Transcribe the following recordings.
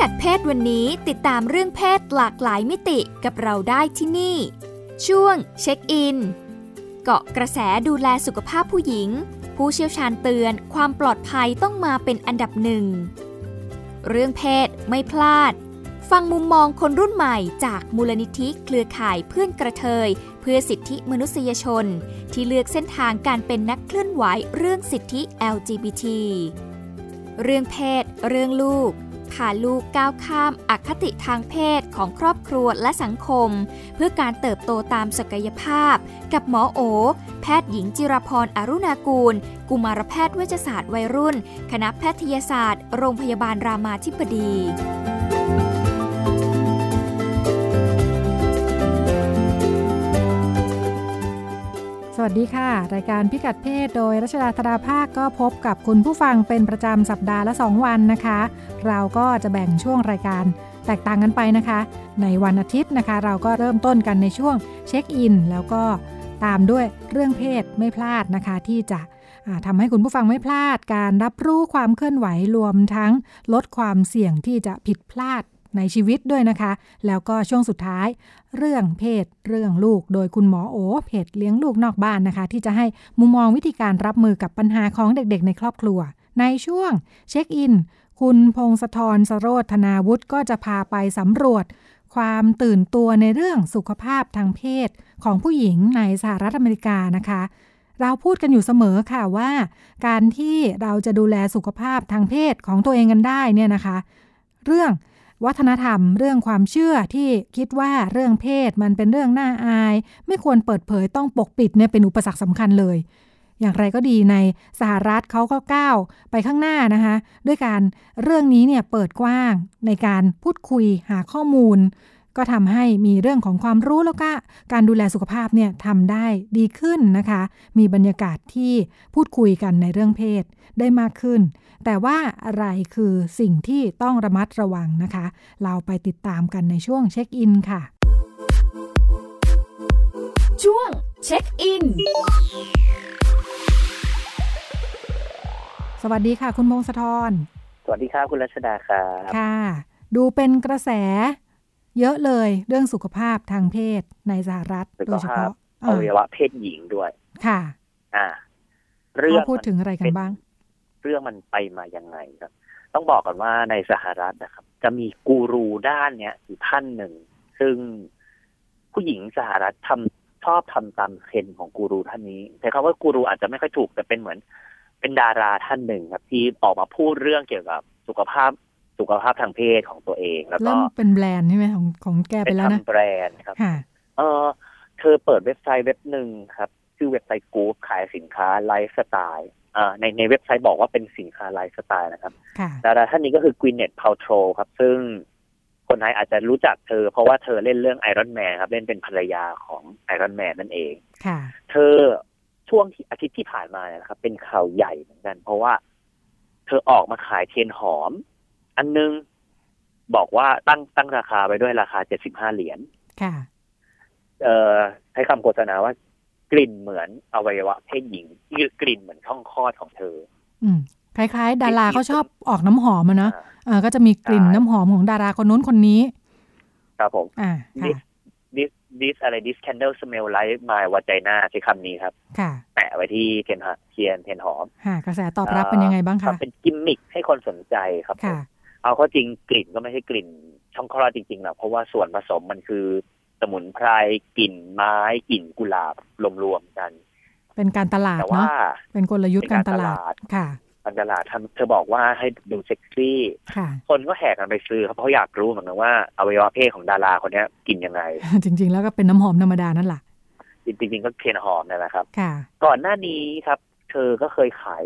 กัดเพศวันนี้ติดตามเรื่องเพศหลากหลายมิติกับเราได้ที่นี่ ช่วงเช็คอิน เกาะกระแสดูแลสุขภาพผู้หญิง ผู้เชี่ยวชาญเตือนความปลอดภัยต้องมาเป็นอันดับหนึ่ง เรื่องเพศไม่พลาด ฟังมุมมองคนรุ่นใหม่จากมูลนิธิเครือข่ายเพื่อนกระเทย เพื่อสิทธิมนุษยชน ที่เลือกเส้นทางการเป็นนักเคลื่อนไหวเรื่องสิทธิ LGBT เรื่องเพศ เรื่องลูก พาลูกก้าวข้ามอคติทางเพศของครอบครัวและสังคม เพื่อการเติบโตตามศักยภาพ กับหมอโอ แพทย์หญิงจิรพรอรุณากูล กุมารแพทย์เวชศาสตร์วัยรุ่น คณะแพทยศาสตร์ โรงพยาบาลรามาธิบดี สวัสดีค่ะ รายการพิกัดเพศโดยรัชดาธราภาคก็พบกับคุณผู้ฟังเป็นประจำสัปดาห์ละ 2 วันนะคะ เราก็จะแบ่งช่วงรายการแตกต่างกันไปนะคะ ในวันอาทิตย์นะคะ เราก็เริ่มต้นกันในช่วงเช็คอิน แล้วก็ตามด้วยเรื่องเพศไม่พลาดนะคะ ที่จะทำให้คุณผู้ฟังไม่พลาด การรับรู้ความเคลื่อนไหวรวมทั้งลดความเสี่ยงที่จะผิดพลาด ในชีวิตด้วยนะคะ แล้วก็ช่วงสุดท้าย เรื่องเพศเรื่องลูก โดยคุณหมอโอเพจเลี้ยงลูกนอกบ้านนะคะ ที่จะให้มุมมองวิธีการรับมือกับปัญหาของเด็กๆ ในครอบครัว ในช่วงเช็คอิน คุณพงศธรสโรธนาวุฒิก็จะพาไปสำรวจ ความตื่นตัวในเรื่องสุขภาพทางเพศของผู้หญิงในสหรัฐอเมริกานะคะเราพูดกันอยู่เสมอค่ะว่า การที่เราจะดูแลสุขภาพทางเพศของตัวเองกันได้เนี่ยนะคะ เรื่อง วัฒนธรรม เรื่องความเชื่อที่คิดว่าเรื่องเพศมันเป็นเรื่องน่าอาย ไม่ควรเปิดเผยต้องปกปิดเนี่ยเป็นอุปสรรคสำคัญเลย อย่างไรก็ดีในสหรัฐเขาก็ก้าวไปข้างหน้านะคะ ด้วยการเรื่องนี้เนี่ยเปิดกว้างในการพูดคุยหาข้อมูล ก็ทำให้มีเรื่องของความรู้แล้วก็การดูแลสุขภาพเนี่ยทำได้ดีขึ้นนะคะ มีบรรยากาศที่พูดคุยกันในเรื่องเพศได้มากขึ้น แต่ว่าอะไรคือสิ่งที่ต้องระมัดระวังนะคะ เราไปติดตามกันในช่วงเช็คอินค่ะ ช่วงเช็คอินสวัสดีค่ะ คุณพงศธรสวัสดีครับคุณรัชดาครับค่ะ ดูเป็นกระแส เยอะเลยเรื่องสุขภาพทางเพศในสหรัฐแล้วโดก็ยเฉภาพพาะอวัยวะเพศหญิงด้วย ค่ะ อ่า เรื่องเขาพูดถึงอะไรกันบ้าง เรื่องมันไปมายังไงครับ ต้องบอกก่อนว่าในสหรัฐนะครับ จะมีกูรูด้านเนี้ยอยู่ท่านหนึ่ง ซึ่งผู้หญิงสหรัฐทำชอบทำตามเทรนด์ของกูรูท่านนี้แต่คำว่ากูรูอาจจะไม่ค่อยถูกแต่เป็นเหมือน เป็นดาราท่านหนึ่งครับ ที่ออกมาพูดเรื่องเกี่ยวกับสุขภาพ สุขภาพทางเพศของตัวเอง แล้วก็เริ่มเป็นแบรนด์ใช่ไหมของของแกไปเป็นแล้วนะทำแบรนด์ครับค่ะเออเธอเปิดเว็บไซต์เว็บหนึ่งครับ ชื่อเว็บไซต์กู๊ดขายสินค้าไลฟ์สไตล์อ่าในในเว็บไซต์บอกว่าเป็นสินค้าไลฟ์สไตล์นะครับค่ะดาราท่านนี้ก็คือกวินเน็ธ พัลโทรว์ครับ ซึ่งคนไทยอาจจะรู้จักเธอ เพราะว่าเธอเล่นเรื่องไอรอนแมนครับ เล่นเป็นภรรยาของไอรอนแมนนั่นเองค่ะเธอช่วงที่อาทิตย์ที่ผ่านมาเนี่ยนะครับ เป็นข่าวใหญ่เหมือนกัน เพราะว่า เธอออกมาขายเทียนหอม อันนึงบอกว่าตั้งตั้งราคาไปด้วยราคาเจ็ดสิบห้าเหรียญค่ะเอ่อใช้คำโฆษณาว่ากลิ่นเหมือนอวัยวะเพศหญิงกลิ่นเหมือนช่องคลอดของเธอ อืมคล้ายๆ ดาราเขาชอบออกน้ำหอมอะเนาะอ่าเออก็จะมีกลิ่นใช่น้ำหอมของดาราคนนู้นคนนี้ ครับผม อ่าค่ะ this this this อะไร this candle smell like my vagina ใช้คำนี้ครับ ค่ะ แปะไว้ที่เทียนหเทียนเทียนหอม ค่ะ กระแสตอบรับเป็นยังไงบ้างครัคะบเป็นกิมมิคให้คนสนใจครับผมค่ะ เอาเข้าจริงกลิ่นก็ไม่ใช่กลิ่น ช่องคลอดจริงๆหรอกเพราะว่าส่วนผสมมันคือสมุนไพรกลิ่นไม้กลิ่นกุหลาบรวมๆกัน เป็นการตลาดแต่ว่าเนาะเป็นกลยุทธ์การตลาดเป็นการตลาดค่ะการตลาดทำเธอบอกว่าให้ดูเซ็กซี่ค่ะคนก็แห่กันไปซื้อครับเพราะอยากรู้เหมือนกันว่าอวัยวะเพศของดาราคนเนี้ยกินยังไง จริง ๆ แล้วก็เป็นน้ำหอมธรรมดานั่นแหละจริงๆก็เทียนหอมนั่นแหละครับค่ะก่อนหน้านี้ครับ เธอก็เคยขาย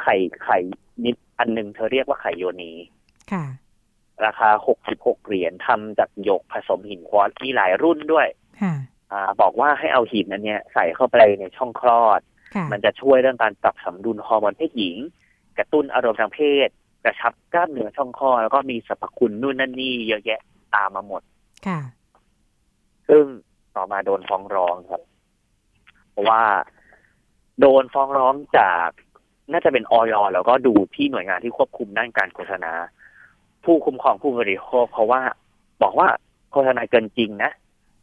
ไข่ไข่นิดอันหนึงเธอเรียกว่าไข่โยนี ค่ะเราคาหกสิบหกเหรียญทำจากหยกผสมหินควอตซ์มีหลายรุ่นด้วยค่ะอ่าบอกว่าให้เอาหินอันเนี้ยใส่เข้าไปในช่องคลอดค่ะมันจะช่วยเรื่องการปรับสมดุลฮอร์โมนเพศหญิง กระตุ้นอารมณ์ทางเพศ กระชับกล้ามเนื้อช่องคลอด แล้วก็มีสรรพคุณนู่นนั่นนี่เยอะแยะตามมาหมด ค่ะ ซึ่งต่อมาโดนฟ้องร้องครับ เพราะว่าโดนฟ้องร้องจากน่าจะเป็นออยแล้วก็ดูที่หน่วยงานที่ควบคุมด้านการโฆษณา ผู้คุ้มครองผู้บริโภคเพราะว่าบอกว่าโฆษณาเกินจริงนะ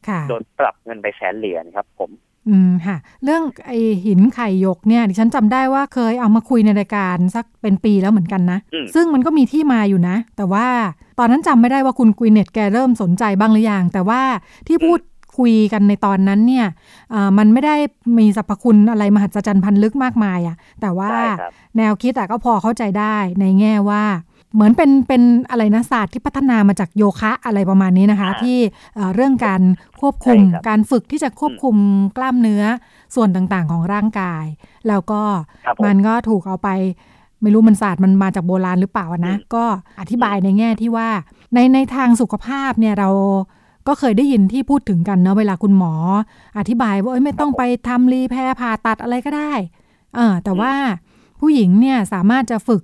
ค่ะโดนปรับเงินไปแสนเหรียญครับ ผม อืมค่ะ เรื่องไอหินไข่หยกเนี่ยดิฉันจำได้ว่าเคยเอามาคุยในรายการสักเป็นปีแล้วเหมือนกันนะอืมซึ่งมันก็มีที่มาอยู่นะ แต่ว่าตอนนั้นจำไม่ได้ว่าคุณกุยเน็ตแกเริ่มสนใจบ้างหรือยังแต่ว่าที่พูดคุยกันในตอนนั้นเนี่ยอ่ามันไม่ได้มีสรรพคุณอะไรมหัศจรรย์พันลึกมากมายอะแต่ว่าใช่ครับแนวคิดอะก็พอเข้าใจได้ในแง่ว่า เหมือนเป็นเป็นอะไรนะศาสตร์ที่พัฒนามาจากโยคะอะไรประมาณนี้นะคะอ่าที่เอ่อเรื่องการควบคุมใช่ครับการฝึกที่จะควบคุมกล้ามเนื้อส่วนต่างๆของร่างกาย แล้วก็ครับผมมันก็ถูกเอาไปไม่รู้มันศาสตร์มันมาจากโบราณหรือเปล่าอะนะอืมก็อธิบายในแง่ที่ว่าในในทางสุขภาพเนี่ยเราก็เคยได้ยินที่พูดถึงกันเนาะเวลาคุณหมอ อธิบายว่าเอ้ยไม่ต้องไปทำรีแพร์ผ่าตัดอะไรก็ได้ เออแต่ว่าผู้หญิงเนี่ยสามารถจะฝึก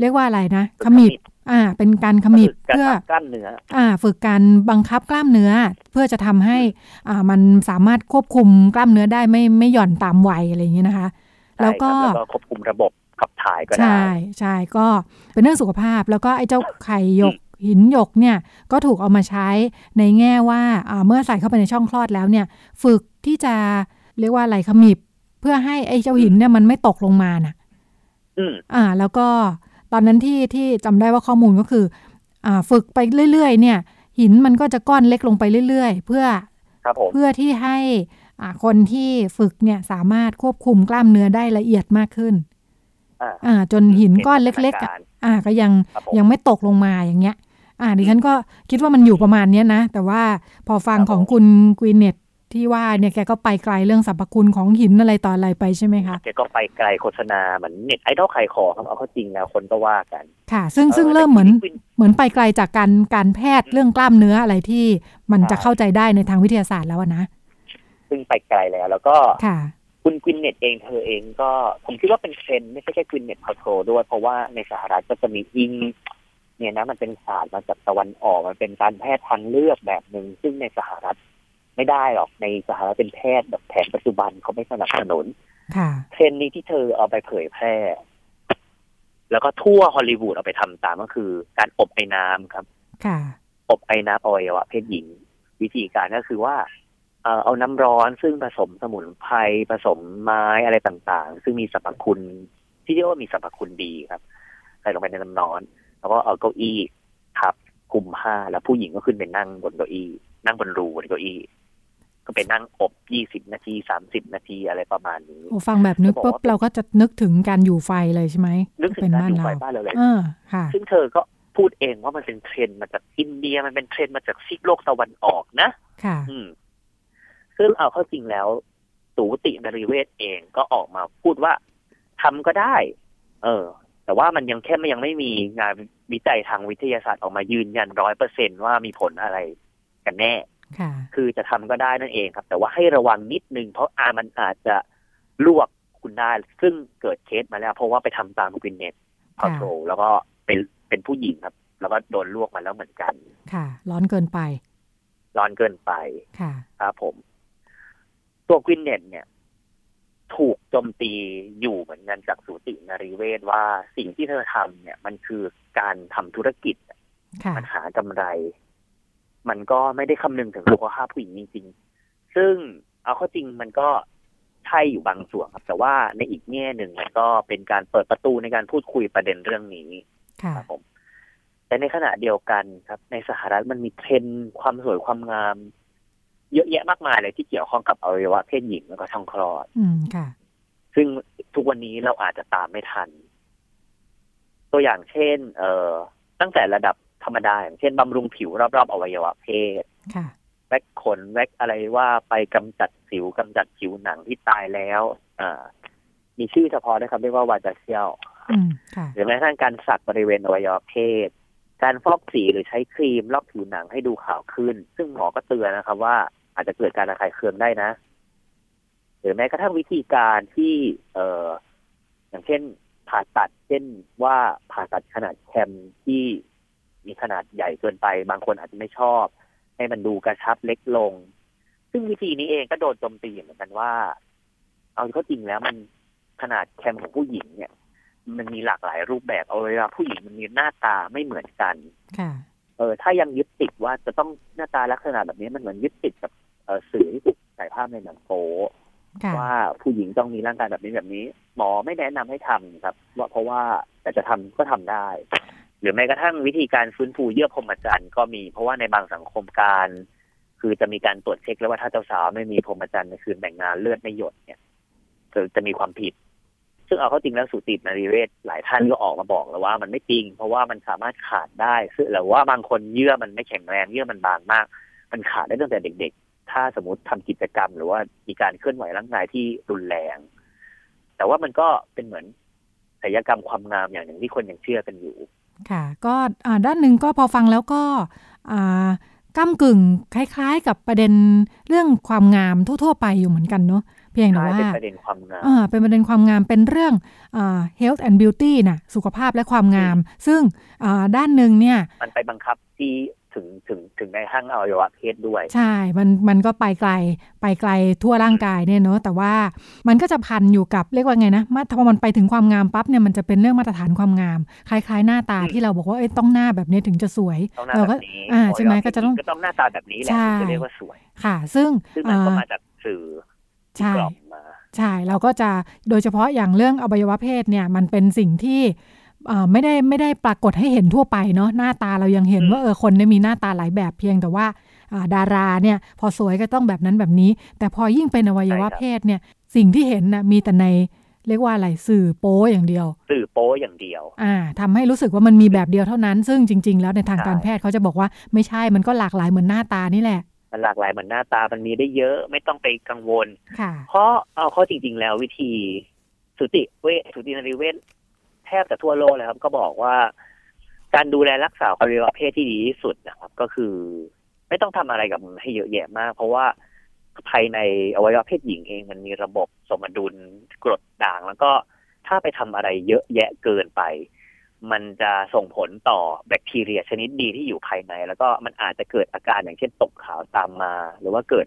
เรียกว่าอะไรนะขมิบอ่า เป็นการขมิบก็คืเพื่อกล้ามเนื้ออ่า ฝึกการบังคับกล้ามเนื้อ เพื่อจะทำให้อ่ามันสามารถควบคุมกล้ามเนื้อได้ไม่ไม่หย่อนตามวัยอะไรอย่างเงี้ยนะคะแล้วก็ใช่ครับแล้วก็ควบคุมระบบขับถ่ายก็ได้ ใช่ใช่ก็เป็นเรื่องสุขภาพแล้วก็ไอ้เจ้าไข่หยกหินหยกเนี่ยก็ถูกเอามาใช้ในแง่ว่าอ่าเมื่อใส่เข้าไปในช่องคลอดแล้วเนี่ย ฝึกที่จะเรียกว่าอะไรขมิบ เพื่อให้ไอ้เจ้าหินเนี่ยมันไม่ตกลงมาน่ะอืมอ่า แล้วก็ ตอนนั้นที่ที่จำได้ว่าข้อมูลก็คืออ่าฝึกไปเรื่อยๆ เนี่ย หินมันก็จะก้อนเล็กลงไปเรื่อยๆ เพื่อครับผมเพื่อที่ให้อ่าคนที่ฝึกเนี่ยสามารถควบคุมกล้ามเนื้อได้ละเอียดมากขึ้นอ่าอ่าจนหินก้อนเล็กๆๆอะอ่าก็ยังครับผมยังไม่ตกลงมาอย่างเงี้ย อ่าดิฉันก็คิดว่ามันอยู่ประมาณเนี้ยนะ แต่ว่าพอฟังครับของผมคุณกวีเน็ต ที่ว่าเนี่ยแกก็ไปไกลเรื่องสรรพคุณของหินอะไรต่ออะไรไปใช่ไหมคะ แกก็ไปไกลโฆษณาเหมือนเน็ตไอดอลขายของครับเอาเข้าจริงแล้วคนก็ว่ากัน ค่ะ ซึ่งซึ่งออเริ่มเหมือนแต่ที่เหมือนไปไกลจากการการแพทย์เรื่องกล้ามเนื้ออะไรที่มันจะใช่เข้าใจได้ในทางวิทยาศาสตร์แล้วอะนะ ซึ่งไปไกลแล้วแล้วก็ค่ะคุณกวินเน็ธเองเธอเองก็ผมคิดว่าเป็นเทรนด์ไม่ใช่แค่กวินเน็ธ พัลโทรว์ด้วย เพราะว่าในสหรัฐก็จะมีอิง เนี่ยนะมันเป็นศาสตร์มาจากตะวันออกมันเป็นการแพทย์ทางเลือกแบบหนึ่งซึ่งในสหรัฐ ไม่ได้หรอกในสหรัฐเป็นแพทย์แบบแผนปัจจุบันเขาไม่สนับสนุนค่ะเทรนด์นี้ที่เธอเอาไปเผยแพร่ แล้วก็ทั่วฮอลลีวูดเอาไปทำตามก็คือ การอบไอ้น้ำครับค่ะอบไอ้น้ำอวัยวะเพศหญิง วิธีการก็คือว่าเอ่อเอาน้ำร้อนซึ่งผสมสมุนไพรผสมไม้อะไรต่างๆ ซึ่งมีสรรพคุณ ที่เรียกว่ามีสรรพคุณดีครับใส่ลงไปในน้ำร้อน แล้วก็เอาเก้าอี้ทับคลุมผ้าแล้วผู้หญิงก็ขึ้นไปนั่งบนเก้าอี้ นั่งบนรูบนเก้าอี้ ก็ไปนั่งอบยี่สิบนาทีสามสิบนาทีอะไรประมาณนี้โอ้ฟังแบบนึกปุ๊บเราก็จะนึกถึงการอยู่ไฟเลยใช่ไหมนึกถึเป็งนการบ้านอยู่เราไฟบ้านเราเลยเออค่ะ ซึ่งเธอก็พูดเองว่ามันเป็นเทรนด์มาจากอินเดียมันเป็นเทรนด์มาจากซีกโลกตะวันออกนะ ค่ะ อืมซึ่งเอาเข้าจริงแล้วสูตินรีเวชเองก็ออกมาพูดว่าทำก็ได้ เออ แต่ว่ามันยังแค่ไม่ยังไม่มีงานวิจัยทางวิทยาศาสตร์ออกมายืนยันร้อยเปอร์เซ็นต์ว่ามีผลอะไรกันแน่ ค่ะคือจะทำก็ได้นั่นเองครับ แต่ว่าให้ระวังนิดนึงเพราะอามันอาจจะลวกคุณได้ ซึ่งเกิดเคสมาแล้ว เพราะว่าไปทำตามกวินเน็ธ พัลโทรว์แล้วก็เป็นเป็นผู้หญิงครับ แล้วก็โดนลวกมาแล้วเหมือนกัน ค่ะ ร้อนเกินไป ร้อนเกินไปค่ะครับผม ตัวกวินเน็ธเนี่ย ถูกโจมตีอยู่เหมือนกันจากสูตินรีเวชว่าสิ่งที่เธอทำเนี่ย มันคือการทำธุรกิจค่ะมันหากำไร มันก็ไม่ได้คำนึงถึงสุขภาพผู้หญิงจริงๆ ซึ่งเอาเข้าจริงมันก็ใช่อยู่บางส่วนครับ แต่ว่าในอีกแง่หนึ่งมันก็เป็นการเปิดประตูในการพูดคุยประเด็นเรื่องนี้ค่ะครับผมแต่ในขณะเดียวกันครับ ในสหรัฐมันมีเทรนด์ความสวยความงาม เยอะแยะมากมายเลยที่เกี่ยวข้องกับอวัยวะเพศหญิงแล้วก็ช่องคลอด อืมค่ะ ซึ่งทุกวันนี้เราอาจจะตามไม่ทัน ตัวอย่างเช่น เอ่อตั้งแต่ระดับ ธรรมดาอย่างเช่นบำรุงผิวรอบๆอวัยวะเพศค่ะแว็กขนแว็กอะไรว่าไปกำจัดสิวกำจัดผิวหนังที่ตายแล้วอ่ามีชื่อเฉพาะนะครับเรียกว่าวาจาเซียลอืมค่ะหรือแม้กระทั่งการสักบริเวณอวัยวะเพศ การฟอกสีหรือใช้ครีมลอกผิวหนังให้ดูขาวขึ้น ซึ่งหมอก็เตือนนะครับ ว่าอาจจะเกิดการระคายเคืองได้นะ หรือแม้กระทั่งวิธีการที่ เอออย่างเช่นผ่าตัด เช่นว่าผ่าตัดขนาดแคมที่ มีขนาดใหญ่เกินไป บางคนอาจจะไม่ชอบ ให้มันดูกระชับเล็กลง ซึ่งวิธีนี้เองก็โดนโจมตีเหมือนกันว่า เอาเข้าจริงแล้วมันขนาดแคมของผู้หญิงเนี่ย มันมีหลากหลายรูปแบบเอาเวลาผู้หญิงมันมีหน้าตาไม่เหมือนกันค่ะเออ ถ้ายังยึดติดว่าจะต้องหน้าตาลักษณะแบบนี้มันเหมือนยึดติดกับเออสื่อที่ถูกถ่ายภาพในหนังโป๊ว่าผู้หญิงต้องมีร่างกายแบบนี้แบบนี้ หมอไม่แนะนำให้ทำครับ ว่าเพราะว่าแต่จะทำก็ทำได้ หรือแม้กระทั่งวิธีการฟื้นฟูเยื่อพรหมจรรย์ก็มี เพราะว่าในบางสังคมการ คือจะมีการตรวจเช็คแล้วว่าถ้าเจ้าสาวไม่มีพรหมจรรย์ในคืนแต่งงานเลือดไม่หยดเนี่ยจะจะมีความผิด ซึ่งเอาเข้าจริงแล้วสูตินารีเวชหลายท่านก็ออกมาบอกแล้วว่ามันไม่จริง เพราะว่ามันสามารถขาดได้ซึ่งหรือว่าบางคนเยื่อมันไม่แข็งแรงเยื่อมันบางมาก มันขาดได้ตั้งแต่เด็ก ๆ ถ้าสมมติทำกิจกรรม หรือว่ามีการเคลื่อนไหวร่างกายที่รุนแรง แต่ว่ามันก็เป็นเหมือนศิลปกรรมความงามอย่างหนึ่งที่คนยังเชื่อกันอยู่ ค่ะ ก็ด้านหนึ่งก็พอฟังแล้วก็ก้ากึ่งคล้าย ๆ กับประเด็นเรื่องความงามทั่วๆไปอยู่เหมือนกันเนาะเพียงแต่ว่าเป็นประเด็นความงามอ่าเป็นประเด็นความงามเป็นเรื่องอ่า health and beauty นะสุขภาพและความงาม ซึ่งอ่าด้านหนึ่งเนี่ย มันไปบังคับที่ ถึงถึงถึงในห้างอวัยวะเพศด้วย ใช่ มันมันก็ไปไกลไปไกลทั่วร่างกายเนี่ยเนาะแต่ว่ามันก็จะพันอยู่กับเรียกว่าไงนะมาพอมันไปถึงความงามปั๊บเนี่ยมันจะเป็นเรื่องมาตรฐานความงาม คล้าย ๆ หน้าตาที่เราบอกว่าเอ้ต้องหน้าแบบนี้ถึงจะสวยเราก็อ่าใช่ไหมก็จะต้องก็ต้องหน้าตาแบบนี้แหละจะเรียกว่าสวยค่ะ ซึ่งซึ่งมันก็มาจากสื่อใช่ใช่เราก็จะโดยเฉพาะอย่างเรื่องอวัยวะเพศเนี่ยมันเป็นสิ่งที่ ไม่ได้ไม่ได้ปรากฏให้เห็นทั่วไปเนาะหน้าตาเรายังเห็นว่าเออคนเนี่ยมีหน้าตาหลายแบบเพียงแต่ว่าดาราเนี่ยพอสวยก็ต้องแบบนั้นแบบนี้ แต่พอยิ่งเป็นอวัยวะเพศเนี่ยสิ่งที่เห็นนะมีแต่ในเรียกว่าอะไรสื่อโป้อย่างเดียว สื่อโป้อย่างเดียว อ่าทำให้รู้สึกว่ามันมีแบบเดียวเท่านั้น ซึ่งจริง ๆ แล้วในทางการแพทย์เขาจะบอกว่าไม่ใช่มันก็หลากหลายเหมือนหน้าตานี่แหละ มันหลากหลายเหมือนหน้าตามันมีได้เยอะไม่ต้องไปกังวลค่ะเพราะเอาข้อจริง ๆ แล้ววิธี สุติเวสุตินารีเวช แทบจะทั่วโลกเลยครับ ก็บอกว่า การดูแลรักษาอวัยวะเพศที่ดีที่สุดนะครับ ก็คือ ไม่ต้องทำอะไรกับมันให้เยอะแยะมาก เพราะว่าภายในอวัยวะเพศหญิงเองมันมีระบบสมดุลกรดด่าง แล้วก็ถ้าไปทำอะไรเยอะแยะเกินไป มันจะส่งผลต่อแบคทีเรียชนิดดีที่อยู่ภายใน แล้วก็มันอาจจะเกิดอาการอย่างเช่นตกขาวตามมา หรือว่าเกิด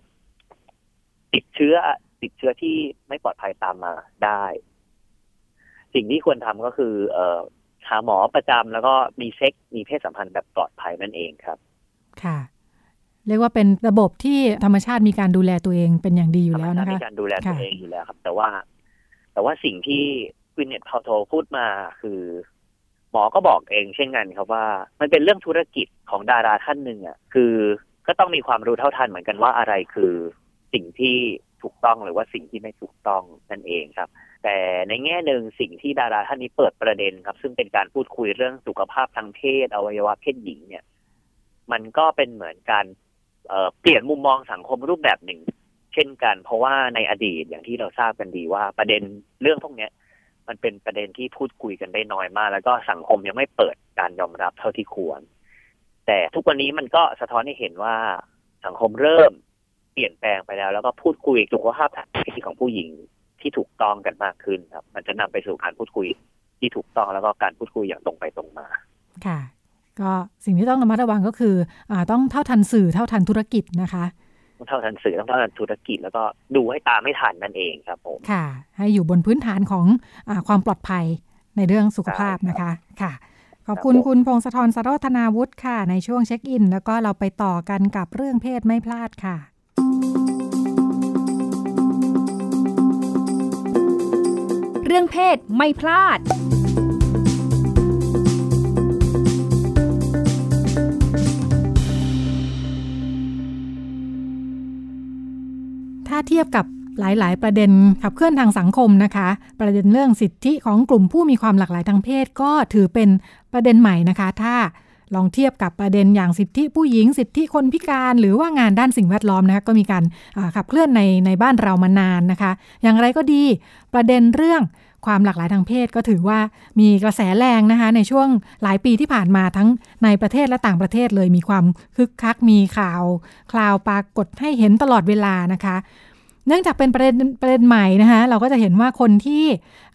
ติดเชื้อติดเชื้อที่ไม่ปลอดภัยตามมาได้ สิ่งที่ควรทำก็คือเอ่อหาหมอประจำแล้วก็มีเซ็กมีเพศสัมพันธ์แบบปลอดภัยนั่นเองครับ ค่ะ เรียกว่าเป็นระบบที่ธรรมชาติมีการดูแลตัวเองเป็นอย่างดีอยู่แล้วนะคะมีการดูแลตัวเองอยู่แล้วครับ แต่ว่า แต่ว่าสิ่งที่วินเนตพาวโทพูดมาคือ หมอก็บอกเองเช่นกันครับว่า มันเป็นเรื่องธุรกิจของดาราท่านหนึ่งอะ คือก็ต้องมีความรู้เท่าทันเหมือนกันว่าอะไรคือสิ่งที่ถูกต้องหรือว่าสิ่งที่ไม่ถูกต้องนั่นเองครับ แต่ในแง่หนึ่งสิ่งที่ดาราท่านนี้เปิดประเด็นครับ ซึ่งเป็นการพูดคุยเรื่องสุขภาพทางเพศอวัยวะเพศหญิงเนี่ย มันก็เป็นเหมือนการเปลี่ยนมุมมองสังคมรูปแบบหนึ่ง เช่นกัน เพราะว่าในอดีตอย่างที่เราทราบกันดีว่าประเด็นเรื่องพวกนี้มันเป็นประเด็นที่พูดคุยกันได้น้อยมาก แล้วก็สังคมยังไม่เปิดการยอมรับเท่าที่ควร แต่ทุกวันนี้มันก็สะท้อนให้เห็นว่าสังคมเริ่มเปลี่ยนแปลงไปแล้ว แล้วก็พูดคุยสุขภาพทางเพศของผู้หญิง ที่ถูกต้องกันมากขึ้นครับ มันจะนำไปสู่การพูดคุยที่ถูกต้องแล้วก็การพูดคุยอย่างตรงไปตรงมา ค่ะ ก็สิ่งที่ต้องระมัดระวังก็คืออต้องเท่าทันสื่อเท่าทันธุรกิจนะคะต้องเท่าทันสื่อต้องเท่าทันธุรกิจ แล้วก็ดูให้ตามไม่ทันนั่นเองครับผมค่ะ ให้อยู่บนพื้นฐานของอความปลอดภัยในเรื่องสุขภาพนะคะค่ะขอบคุณคุณพงศธรสโรธนาวุฒิค่ะ ในช่วงเช็คอิน แล้วก็เราไปต่อกันกับเรื่องเพศไม่พลาดค่ะ เรื่องเพศไม่พลาด ถ้าเทียบกับหลายๆ ประเด็นขับเคลื่อนทางสังคมนะคะ ประเด็นเรื่องสิทธิของกลุ่มผู้มีความหลากหลายทางเพศก็ถือเป็นประเด็นใหม่นะคะ ถ้า ลองเทียบกับประเด็นอย่างสิทธิผู้หญิงสิทธิคนพิการหรือว่างานด้านสิ่งแวดล้อมนะคะก็มีการขับเคลื่อนในในบ้านเรามานานนะคะ อย่างไรก็ดีประเด็นเรื่องความหลากหลายทางเพศก็ถือว่ามีกระแสแรงนะคะในช่วงหลายปีที่ผ่านมาทั้งในประเทศและต่างประเทศเลยมีความคึกคักมีข่าวคลาวปรากฏให้เห็นตลอดเวลานะคะ เนื่องจากเป็นประเด็นประเด็นใหม่นะคะเราก็จะเห็นว่าคนที่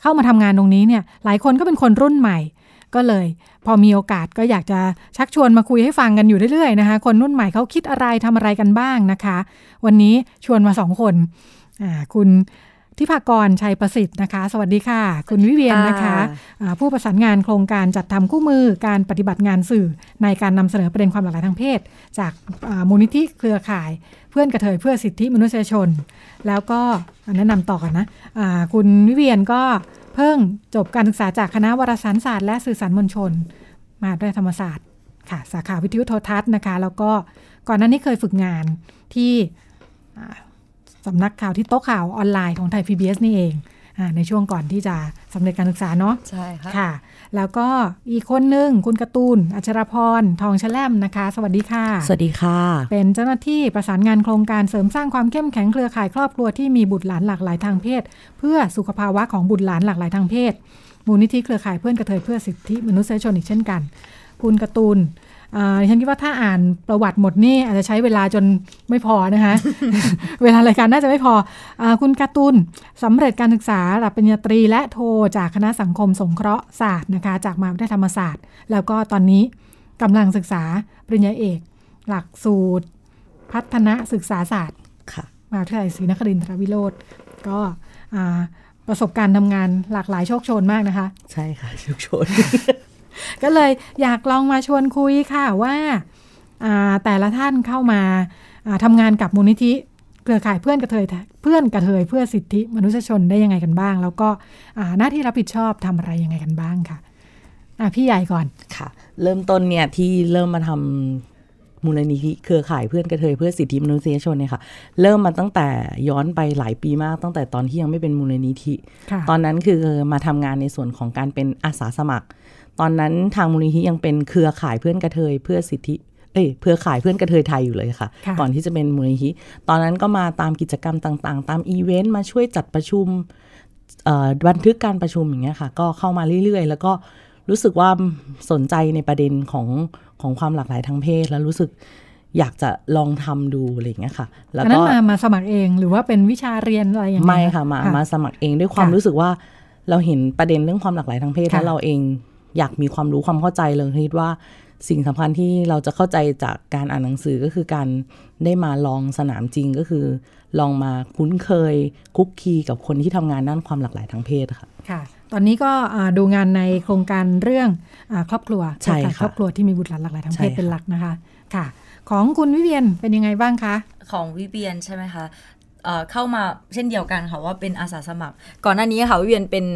เข้ามาทำงานตรงนี้เนี่ยหลายคนก็เป็นคนรุ่นใหม่ ก็เลย พอมีโอกาสก็อยากจะชักชวนมาคุยให้ฟังกันอยู่เรื่อยๆนะคะ คนรุ่นใหม่เขาคิดอะไรทำอะไรกันบ้างนะคะ วันนี้ชวนมาสองคนคุณทิพากรชัยประสิทธิ์นะคะ สวัสดีค่ะ คุณวิเวียนนะคะะผู้ประสานงานโครงการจัดทำคู่มือการปฏิบัติงานสื่อ ในการนำเสนอประเด็นความหลากหลายทางเพศ จากมูลนิธิเครือข่าย เพื่อนกระเทยเพื่อสิทธิมนุษยชน แล้วก็แนะนำต่อกันนะะคุณวิเวียนก็ เพิ่งจบการศึกษาจากคณะวารสารศาสตร์และสื่อสารมวลชนมาด้วยธรรมศาสตร์ค่ะสาขาวิทยุโทรทัศน์นะคะ แล้วก็ก่อนหน้านี้เคยฝึกงานที่สำนักข่าวที่โต๊ะข่าวออนไลน์ของไทย PBS นี่เอง ในช่วงก่อนที่จะสำเร็จการศึกษาเนาะใช่ค่ะค่ะ แล้วก็อีกคนหนึ่งคุณกระตูน อัชรพร ทองแชล่มนะคะ สวัสดีค่ะ สวัสดีค่ะ เป็นเจ้าหน้าที่ประสานงานโครงการเสริมสร้างความเข้มแข็งเครือข่ายครอบครัวที่มีบุตรหลานหลากหลายทางเพศ เพื่อสุขภาวะของบุตรหลานหลากหลายทางเพศมูลนิธิเครือข่ายเพื่อนกระเทยเพื่อสิทธิมนุษยชนอีกเช่นกัน คุณกระตูน ฉันคิดว่าถ้าอ่านประวัติหมดนี่อาจจะใช้เวลาจนไม่พอนะคะ เวลารายการน่าจะไม่พออคุณการ์ตูนสำเร็จการศึกษาระดับปริญญาตรีและโทจากคณะสังคมสงเคราะห์ศาสตร์นะคะ จากมหาวิทยาลัยธรรมศาสตร์ แล้วก็ตอนนี้กำลังศึกษาปริญญาเอก หลักสูตร พัฒนาศึกษาศาสตร์มหาวิทยาลัยศรีนครินทรวิโรธก็ประสบการณ์ทำงานหลากหลายโชคโชนมากนะคะ ใช่ค่ะโชคโชน ก็เลยอยากลองมาชวนคุยค่ะว่าแต่ละท่านเข้ามาทำงานกับมูลนิธิเครือข่ายเพื่อนกระเทยเพื่อนกระเทยเพื่อสิทธิมนุษยชนได้ยังไงกันบ้าง แล้วก็หน้าที่รับผิดชอบทำอะไรยังไงกันบ้างค่ะพี่ใหญ่ก่อนค่ะ เริ่มต้นเนี่ยที่เริ่มมาทำมูลนิธิเครือข่ายเพื่อนกระเทยเพื่อสิทธิมนุษยชนเนี่ยค่ะ เริ่มมาตั้งแต่ย้อนไปหลายปีมากตั้งแต่ตอนที่ยังไม่เป็นมูลนิธิ ตอนนั้นคือมาทำงานในส่วนของการเป็นอาสาสมัคร ตอนนั้นทางมูลนิธิยังเป็นเครือข่ายเพื่อนกระเทยเพื่อสิทธิเอ้ยเพื่อข่ายเพื่อนกระเทยไทยอยู่เลยค่ะ ก่อนที่จะเป็นมูลนิธิตอนนั้นก็มาตามกิจกรรมต่างๆ ตามอีเวนต์มาช่วยจัดประชุมบันทึกการประชุมอย่างเงี้ยค่ะ ก็เข้ามาเรื่อยๆ แล้วก็รู้สึกว่าสนใจในประเด็นของของความหลากหลายทางเพศ แล้วรู้สึกอยากจะลองทำดูอะไรอย่างเงี้ยค่ะ แล้วก็มามาสมัครเองหรือว่าเป็นวิชาเรียนอะไรอย่างเงี้ยไม่ค่ะมามาสมัครเองด้วยความรู้สึกว่าเราเห็นประเด็นเรื่องความหลากหลายทางเพศแล้วเราเอง อยากมีความรู้ความเข้าใจเลยคิดว่าสิ่งสำคัญที่เราจะเข้าใจจากการอ่านหนังสือก็คือการได้มาลองสนามจริงก็คือ ลองมาคุ้นเคยคุกคีกับคนที่ทำงานด้านความหลากหลายทางเพศค่ะค่ะ ตอนนี้ก็ดูงานในโครงการเรื่องอครอบครัวใช่ครอบครัวที่มีบุตรหลานหลากหลายทางเพศเป็นหลักนะคะค่ะ ของคุณวิเวียนเป็นยังไงบ้างคะ ของวิเวียนใช่ไหมคะเข้ามาเช่นเดียวกันค่ะว่าเป็นอาสาสมัคร ก่อนหน้านี้ค่ะวิเวียนเป็น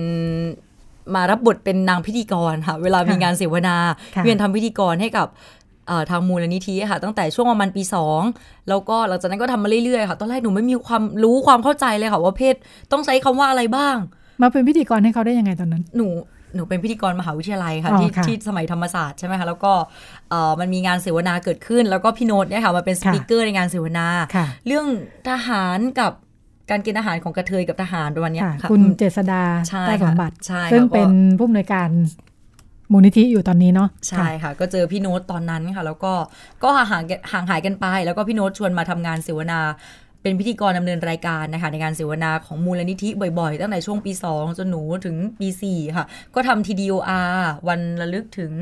มารับบทเป็นนางพิธีกรค่ะ เวลามีงานเสวนาเวียนทำพิธีกรให้กับทางมูลนิธิค่ะ ตั้งแต่ช่วงประมาณปีสองแล้วก็หลังจากนั้นก็ทำมาเรื่อยๆค่ะ ตอนแรกหนูไม่มีความรู้ความเข้าใจเลยค่ะ ว่าเพศต้องใช้คำว่าอะไรบ้าง มาเป็นพิธีกรให้เขาได้ยังไงตอนนั้น หนูหนูเป็นพิธีกรมหาวิทยาลัยค่ะที่ที่สมัยธรรมศาสตร์ใช่ไหมคะแล้วก็มันมีงานเสวนาเกิดขึ้น แล้วก็พี่โน้ตเนี่ยค่ะมาเป็นสปิเกอร์ในงานเสวนา เรื่องทหารกับ การกินอาหารของกระเทยกับทหารประมาณนี้ค่ะ คุณเจษดาใต้สมบัติซึ่งเป็นผู้อำนวยการมูลนิธิอยู่ตอนนี้เนาะใช่ค่ะ ก็เจอพี่โน้ตตอนนั้นค่ะ แล้วก็ก็ห่างห่างหายกันไป แล้วก็พี่โน้ตชวนมาทำงานเสวนาเป็นพิธีกรดำเนินรายการนะคะในงานเสวนาของมูลนิธิบ่อยๆ ตั้งแต่ช่วงปี 2 จนหนูถึงปี 4 ค่ะ ก็ทำ TDOR วันระลึกถึง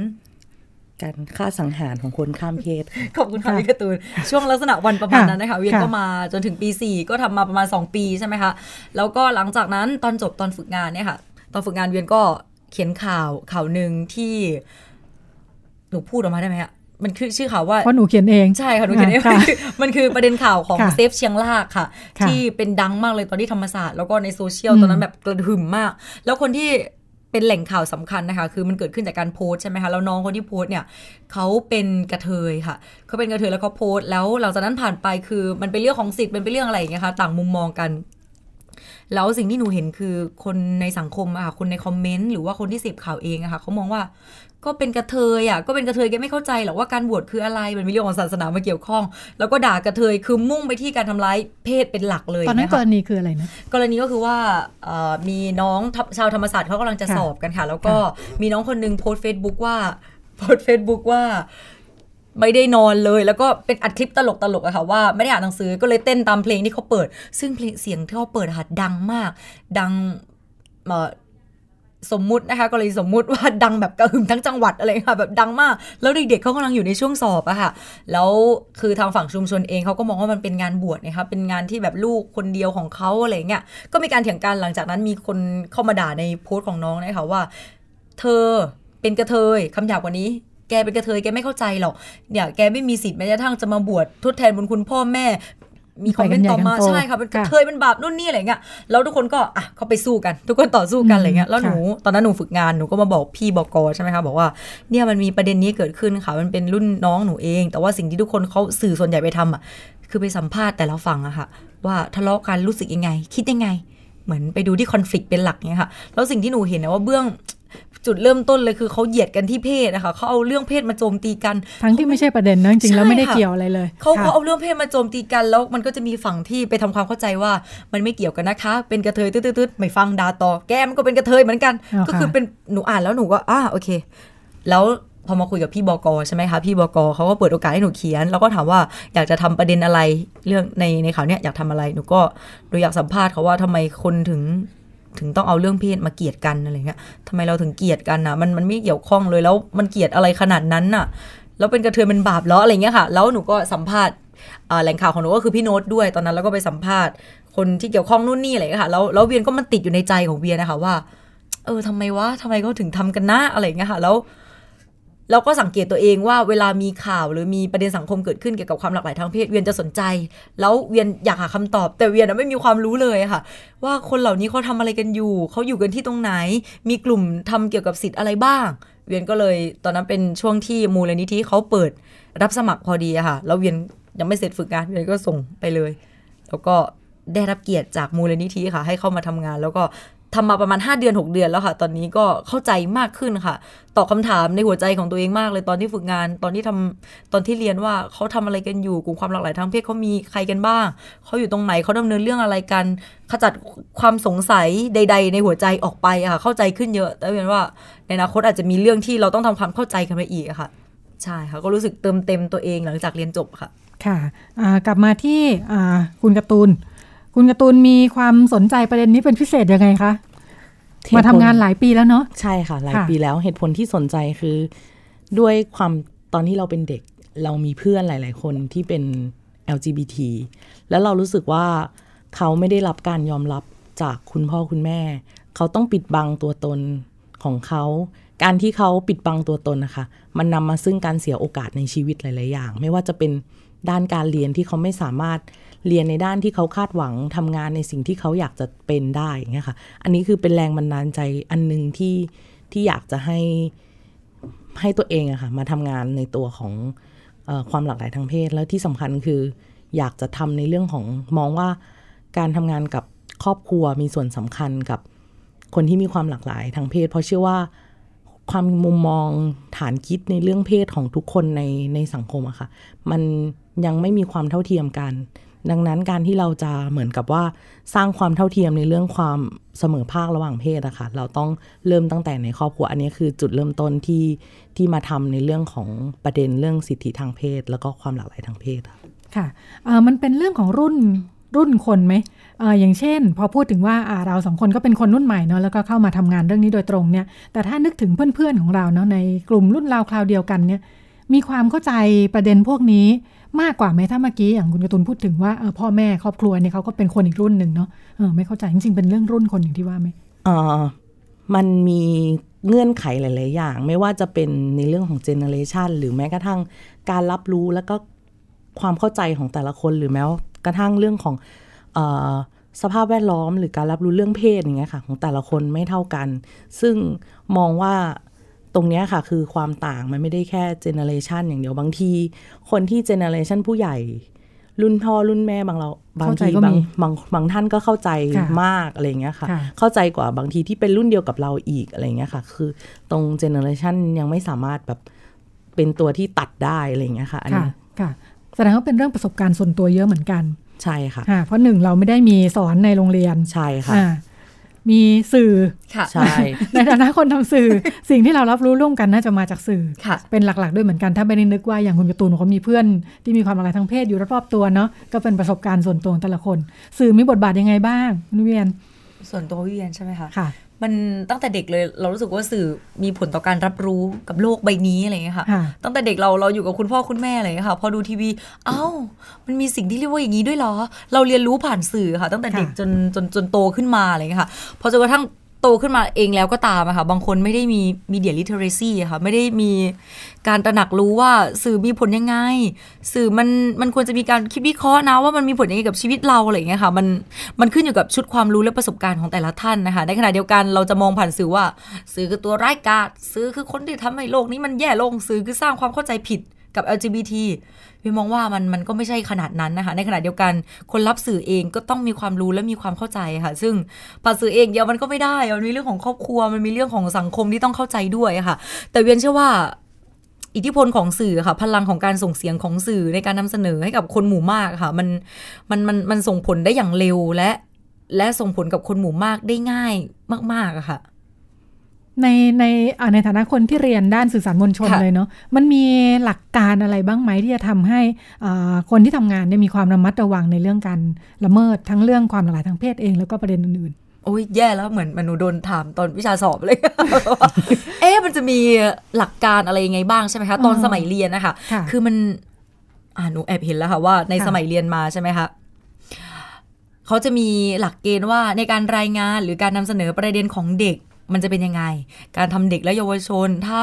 การฆ่าสังหารของคนข้ามเพศ ขอบคุณค่ะพี่กระตูน ช่วงลักษณะวันประมาณนั้นนะคะเวียนก็มาจนถึงปี 4 ก็ทำมาประมาณ 2 ปีใช่ไหมคะ แล้วก็หลังจากนั้นตอนจบตอนฝึกงานเนี่ยค่ะ ตอนฝึกงานเวียนก็เขียนข่าวข่าวหนึ่งที่หนูพูดออกมาได้ไหมอะมันคือชื่อข่าวว่าเพราะหนูเขียนเองใช่ค่ะหนูเขียนเองมันคือประเด็นข่าวของ Save เชียงรากค่ะ ที่เป็นดังมากเลยตอนที่ธรรมศาสตร์แล้วก็ในโซเชียลตอนนั้นแบบกระหึ่มมาก แล้วคนที่ เป็นแหล่งข่าวสำคัญนะคะ คือมันเกิดขึ้นจากการโพสต์ใช่ไหมคะแล้วน้องคนที่โพสต์เนี่ยเขาเป็นกระเทยค่ะเขาเป็นกระเทยแล้วเขาโพสแล้วหลังจากนั้นผ่านไปคือมันเป็นเรื่องของสิทธิ์มันเป็นเรื่องอะไรอย่างเงี้ยค่ะต่างมุมมองกัน แล้วสิ่งที่หนูเห็นคือคนในสังคมอะคนในคอมเมนต์หรือว่าคนที่เสพข่าวเองอะค่ะเขามองว่า ก็เป็นกระเทยอะก็เป็นกระเทยแกไม่เข้าใจหรอกว่าการบวชคืออะไรมันมีเรื่องของศาสนามาเกี่ยวข้อง แล้วก็ด่ากระเทยคือมุ่งไปที่การทำร้ายเพศเป็นหลักเลยตอนนั้นกรณีคืออะไรนะกรณีก็คือว่ามีน้องชาวธรรมศาสตร์เขากำลังจะสอบกันค่ะ แล้วก็มีน้องคนนึงโพสต์เฟซบุ๊กว่าโพสต์เฟซบุ๊กว่าไม่ได้นอนเลยแล้วก็เป็นอัดคลิปตลกตลกอะค่ะว่าไม่ได้อ่านหนังสือก็เลยเต้นตามเพลงที่เขาเปิด ซึ่งเพลงเสียงที่เขาเปิดค่ะดังมาก ดัง สมมุตินะคะกรณีสมมุติว่าดังแบบกระหึ่มทั้งจังหวัดอะไรค่ะแบบดังมาก แล้วเด็กๆเขากำลังอยู่ในช่วงสอบอะค่ะแล้วคือทางฝั่งชุมชนเองเขาก็มองว่ามันเป็นงานบวชนะคะเป็นงานที่แบบลูกคนเดียวของเขาอะไรเงี้ยก็มีการเถียงกันหลังจากนั้นมีคนเข้ามาด่าในโพสต์ของน้องนะคะว่า เธอเป็นกระเทยคำหยาบกว่านี้แกเป็นกระเทยแกไม่เข้าใจหรอกเนี่ยแกไม่มีสิทธิ์แม้กระทั่งจะมาบวชทดแทนบุญคุณพ่อแม่ มีคอมเมนต์ต่อมาใช่ค่ะเป็นเคยเป็นบาปนู่นนี่อะไรเงี้ยแล้วทุกคนก็อะเขาไปสู้กัน ทุกคนต่อสู้กันอะไรเงี้ยแล้วหนูตอนนั้นหนูฝึกงานหนูก็มาบอกพี่บอกกใช่ไหมคะบอกว่าเนี่ยมันมีประเด็นนี้เกิดขึ้นค่ะมันเป็นรุ่นน้องหนูเอง แต่ว่าสิ่งที่ทุกคนเขาสื่อส่วนใหญ่ไปทำอะคือไปสัมภาษณ์แต่ละฝั่งอะค่ะ ว่าทะเลาะกันรู้สึกยังไง คิดยังไง เหมือนไปดูที่คอนฟ lict เป็นหลักเนี่ยค่ะแล้วสิ่งที่หนูเห็นนะว่าเบื้อง จุดเริ่มต้นเลยคือเขาเหยียดกันที่เพศนะคะเขาเอาเรื่องเพศมาโจมตีกัน ทั้งที่ไม่ใช่ประเด็นนะจริงๆแล้วไม่ได้เกี่ยวอะไรเลยเขาเขาเอาเรื่องเพศมาโจมตีกันแล้วมันก็จะมีฝั่งที่ไปทำความเข้าใจว่ามันไม่เกี่ยวกันนะคะ เป็นกระเทยตืดๆไม่ฟังดาต่อแกมันก็เป็นกระเทยเหมือนกัน ก็คือเป็นหนูอ่านแล้วหนูก็อ่าโอเค แล้วพอมาคุยกับพี่บอกอใช่ไหมคะพี่บอกอเขาก็เปิดโอกาสให้หนูเขียน แล้วก็ถามว่าอยากจะทำประเด็นอะไรเรื่องในในข่าวเนี้ยอยากทำอะไรหนูก็หนูอยากสัมภาษณ์เขาว่าทำไมคนถึง ถึงต้องเอาเรื่องเพศมาเกลียดกันอะไรเงี้ยทำไมเราถึงเกลียดกันนะมันมันไม่เกี่ยวข้องเลยแล้วมันเกลียดอะไรขนาดนั้นน่ะ แล้วเป็นกระเทยเป็นบาปแล้วอะไรเงี้ยค่ะ แล้วหนูก็สัมภาษณ์แหล่งข่าวของหนูก็คือพี่โน้ตด้วยตอนนั้นแล้วก็ไปสัมภาษณ์ คนที่เกี่ยวข้องนู่นนี่อะไรค่ะแล้วแล้วเวียนก็มันติดอยู่ในใจของเวียนนะคะว่า เออทำไมวะทำไมเขาถึงทำกันนะอะไรเงี้ยค่ะ แล้ว เราก็สังเกตตัวเองว่าเวลามีข่าวหรือมีประเด็นสังคมเกิดขึ้นเกี่ยวกับความหลากหลายทางเพศเวียนจะสนใจ แล้วเวียนอยากหาคำตอบ แต่เวียนไม่มีความรู้เลยค่ะ ว่าคนเหล่านี้เขาทาอะไรกันอยู่เขาอยู่กันที่ตรงไหน มีกลุ่มทำเกี่ยวกับสิทธิ์อะไรบ้าง เวียนก็เลยตอนนั้นเป็นช่วงที่มูลนิธิเขาเปิดรับสมัครพอดีค่ะแล้วเวียนยังไม่เสร็จฝึกงานเวียนก็ส่งไปเลย แล้วก็ได้รับเกียรติจากมูลนิธิค่ะ ให้เข้ามาทำงาน แล้วก็ ทำมาประมาณ 5 เดือน 6 เดือนแล้วค่ะ ตอนนี้ก็เข้าใจมากขึ้นค่ะ ตอบคาถามในหัวใจของตัวเองมากเลยตอนที่ฝึกงาน ตอนที่ทำตอนที่เรียนว่าเขาทำอะไรกันอยู่กลุ่มความหลากหลายทางเพศเขามีใครกันบ้าง เขาอยู่ตรงไหนเขาดำเนินเรื่องอะไรกัน ขจัดความสงสัยใด ๆ ในหัวใจออกไปค่ะ เข้าใจขึ้นเยอะแต่เรียนว่าในอนาคตอาจจะมีเรื่องที่เราต้องทำความเข้าใจกันไปอีกค่ะ ใช่ค่ะ ก็รู้สึกเติมเต็มตัวเองหลังจากเรียนจบค่ะ ค่ะกลับมาที่คุณกร์ตูน คุณการ์ตูนมีความสนใจประเด็นนี้เป็นพิเศษยังไงคะมาทำงานหลายปีแล้วเนาะใช่ค่ะ หลายปีแล้วเหตุผลที่สนใจคือ ด้วยความตอนที่เราเป็นเด็ก เรามีเพื่อนหลาย ๆ คนที่เป็น LGBT แล้วเรารู้สึกว่าเขาไม่ได้รับการยอมรับจากคุณพ่อคุณแม่ เขาต้องปิดบังตัวตนของเขา การที่เขาปิดบังตัวตนนะคะ มันนำมาซึ่งการเสียโอกาสในชีวิตหลาย ๆ อย่าง ไม่ว่าจะเป็นด้านการเรียนที่เขาไม่สามารถ เรียนในด้านที่เขาคาดหวังทำงานในสิ่งที่เขาอยากจะเป็นได้เงี้ยค่ะ อันนี้คือเป็นแรงบันดาลใจอันหนึ่งที่ที่อยากจะให้ให้ตัวเองอะค่ะมาทำงานในตัวของอความหลากหลายทางเพศ แล้วที่สำคัญคืออยากจะทำในเรื่องของมองว่าการทำงานกับครอบครัวมีส่วนสำคัญกับคนที่มีความหลากหลายทางเพศ เพราะเชื่อว่าความมุมมองฐานคิดในเรื่องเพศของทุกคนในในสังคมอะค่ะ มันยังไม่มีความเท่าเทียมกัน ดังนั้นการที่เราจะเหมือนกับว่าสร้างความเท่าเทียมในเรื่องความเสมอภาคระหว่างเพศอะคะ่ะเราต้องเริ่มตั้งแต่ในครอบครัวอันนี้คือจุดเริ่มต้นที่ที่มาทำในเรื่องของประเด็นเรื่องสิทธิทางเพศ แล้วก็ความหลากหลายทางเพศค่ะมันเป็นเรื่องของรุ่นรุ่นคนไหมออย่างเช่น พอพูดถึงว่าเราสองคนก็เป็นคนรุ่นใหม่เนาะแล้วก็เข้ามาทำงานเรื่องนี้โดยตรงเนี่ย แต่ถ้านึกถึงเพื่อนๆของเราเนาะในกลุ่มรุ่นราวคราวเดียวกันเนี่ย มีความเข้าใจประเด็นพวกนี้ มากกว่าไหมถ้าเมื่อกี้อย่างคุณกระตุนพูดถึงว่าพ่อแม่ครอบครัวเนี่ยเขาก็เป็นคนอีกรุ่นหนึ่งเนาะออไม่เข้าใจจริงๆเป็นเรื่องรุ่นคนอย่างที่ว่าไหมอ่ามันมีเงื่อนไขหลาย ๆ อย่าง ไม่ว่าจะเป็นในเรื่องของ generation หรือแม้กระทั่งการรับรู้แล้วก็ความเข้าใจของแต่ละคนหรือแม้กระทั่งเรื่องของอสภาพแวดล้อม หรือการรับรู้เรื่องเพศอย่างเงี้ยค่ะ ของแต่ละคนไม่เท่ากัน ซึ่งมองว่า ตรงนี้ค่ะคือความต่างมันไม่ได้แค่ generation อย่างเดียวบางที คนที่ generation ผู้ใหญ่ รุ่นพ่อรุ่นแม่บางเราบางทีบางบางบางท่านก็เข้าใจมากอะไรเงี้ยค่ะ เข้าใจกว่าบางทีที่เป็นรุ่นเดียวกับเราอีกอะไรเงี้ยค่ะ คือตรงเจเนอเรชันยังไม่สามารถแบบเป็นตัวที่ตัดได้อะไรเงี้ยค่ะอันนี้ค่ะแสดงว่าเป็นเรื่องประสบการณ์ส่วนตัวเยอะเหมือนกัน ใช่ค่ะ เพราะหนึ่งเราไม่ได้มีสอนในโรงเรียน ใช่ค่ะ มีสื่อใช่ในฐานะคนทำสื่อ สิ่งที่เรารับรู้ร่วมกันน่าจะมาจากสื่อ เป็นหลักๆด้วยเหมือนกันถ้าไม่ได้นึกว่าอย่างคุณกระตูนเขามีเพื่อนที่มีความหลากหลายทางเพศอยู่รอบๆตัวเนาะก็เป็นประสบการณ์ส่วนตัวแต่ละคน สื่อมีบทบาทยังไงบ้างนุเวียนส่วนตัววิเวียนใช่ไหมคะค่ะ มันตั้งแต่เด็กเลยเรารู้สึกว่าสื่อมีผลต่อการรับรู้กับโลกใบนี้อะไรอย่างเงี้ยค่ะ ตั้งแต่เด็กเราเราอยู่กับคุณพ่อคุณแม่อะไรอย่างเงี้ยค่ะ พอดูทีวี เอ้า มันมีสิ่งที่เรียกว่าอย่างนี้ด้วยเหรอ เราเรียนรู้ผ่านสื่อค่ะ ตั้งแต่เด็กจนจนจนโตขึ้นมาอะไรอย่างเงี้ยค่ะ พอจนกระทั่ง โตขึ้นมาเองแล้วก็ตามอะค่ะ บางคนไม่ได้มีมีเดียลิเทเรซีอะค่ะ ไม่ได้มีการตระหนักรู้ว่าสื่อมีผลยังไง สื่อมันมันควรจะมีการคิดวิเคราะห์นะว่ามันมีผลยังไงกับชีวิตเราอะไรอย่างเงี้ยค่ะ มันมันขึ้นอยู่กับชุดความรู้และประสบการณ์ของแต่ละท่านนะคะ ในขณะเดียวกันเราจะมองผ่านสื่อว่า สื่อคือตัวร้ายกาจสื่อคือคนที่ทำให้โลกนี้มันแย่ลงสื่อคือสร้างความเข้าใจผิดกับ LGBT พี่มองว่ามันมันก็ไม่ใช่ขนาดนั้นนะคะ ในขณะเดียวกันคนรับสื่อเองก็ต้องมีความรู้และมีความเข้าใจค่ะ ซึ่งผ่าสื่อเองเดียวมันก็ไม่ได้มันมีเรื่องของครอบครัวมันมีเรื่องของสังคมที่ต้องเข้าใจด้วยค่ะ แต่เวียนเชื่อว่าอิทธิพลของสื่อค่ะ พลังของการส่งเสียงของสื่อในการนำเสนอให้กับคนหมู่มากค่ะ มันมันมันมันส่งผลได้อย่างเร็วและ และส่งผลกับคนหมู่มากได้ง่ายมากๆอะค่ะ ในในในฐานะคนที่เรียนด้านสื่อสารมวลชนเลยเนาะมันมีหลักการอะไรบ้างไหมที่จะทำให้คนที่ทำงานเนี่ยมีความระมัดระวังในเรื่องการละเมิดทั้งเรื่องความหลากหลายทางเพศเองแล้วก็ประเด็นอื่นๆ โอ้ยแย่แล้วเหมือนมนูโดนถามตอนวิชาสอบเลย เอ๊ะมันจะมีหลักการอะไรยังไงบ้างใช่ไหมคะ ตอนสมัยเรียนนะคะคือมันอ่าหนูแอบเห็นแล้วค่ะว่าในสมัยเรียนมาใช่ไหมคะเขาจะมีหลักเกณฑ์ว่าในการรายงานหรือการนำเสนอประเด็นของเด็ก มันจะเป็นยังไง การทำเด็กและเยาวชน ถ้า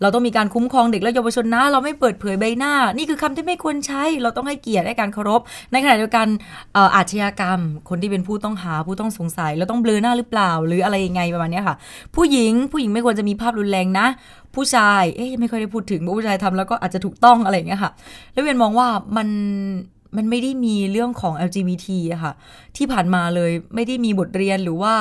เราต้องมีการคุ้มครองเด็กและเยาวชนนะ เราไม่เปิดเผยใบหน้า นี่คือคำที่ไม่ควรใช้ เราต้องให้เกียรติให้การเคารพ ในขณะเดียวกันอาชญากรรม คนที่เป็นผู้ต้องหาผู้ต้องสงสัย เราต้องเบลอหน้าหรือเปล่า หรืออะไรยังไงประมาณนี้ค่ะ ผู้หญิงผู้หญิงไม่ควรจะมีภาพรุนแรงนะ ผู้ชาย เอ๊ะไม่ค่อยได้พูดถึงผู้ชายทำแล้วก็อาจจะถูกต้องอะไรอย่างเงี้ยค่ะ แล้วเวียนมองว่ามัน มันไม่ได้มีเรื่องของ LGBT อะค่ะ ที่ผ่านมาเลยไม่ได้มีบทเรียนหรือว่า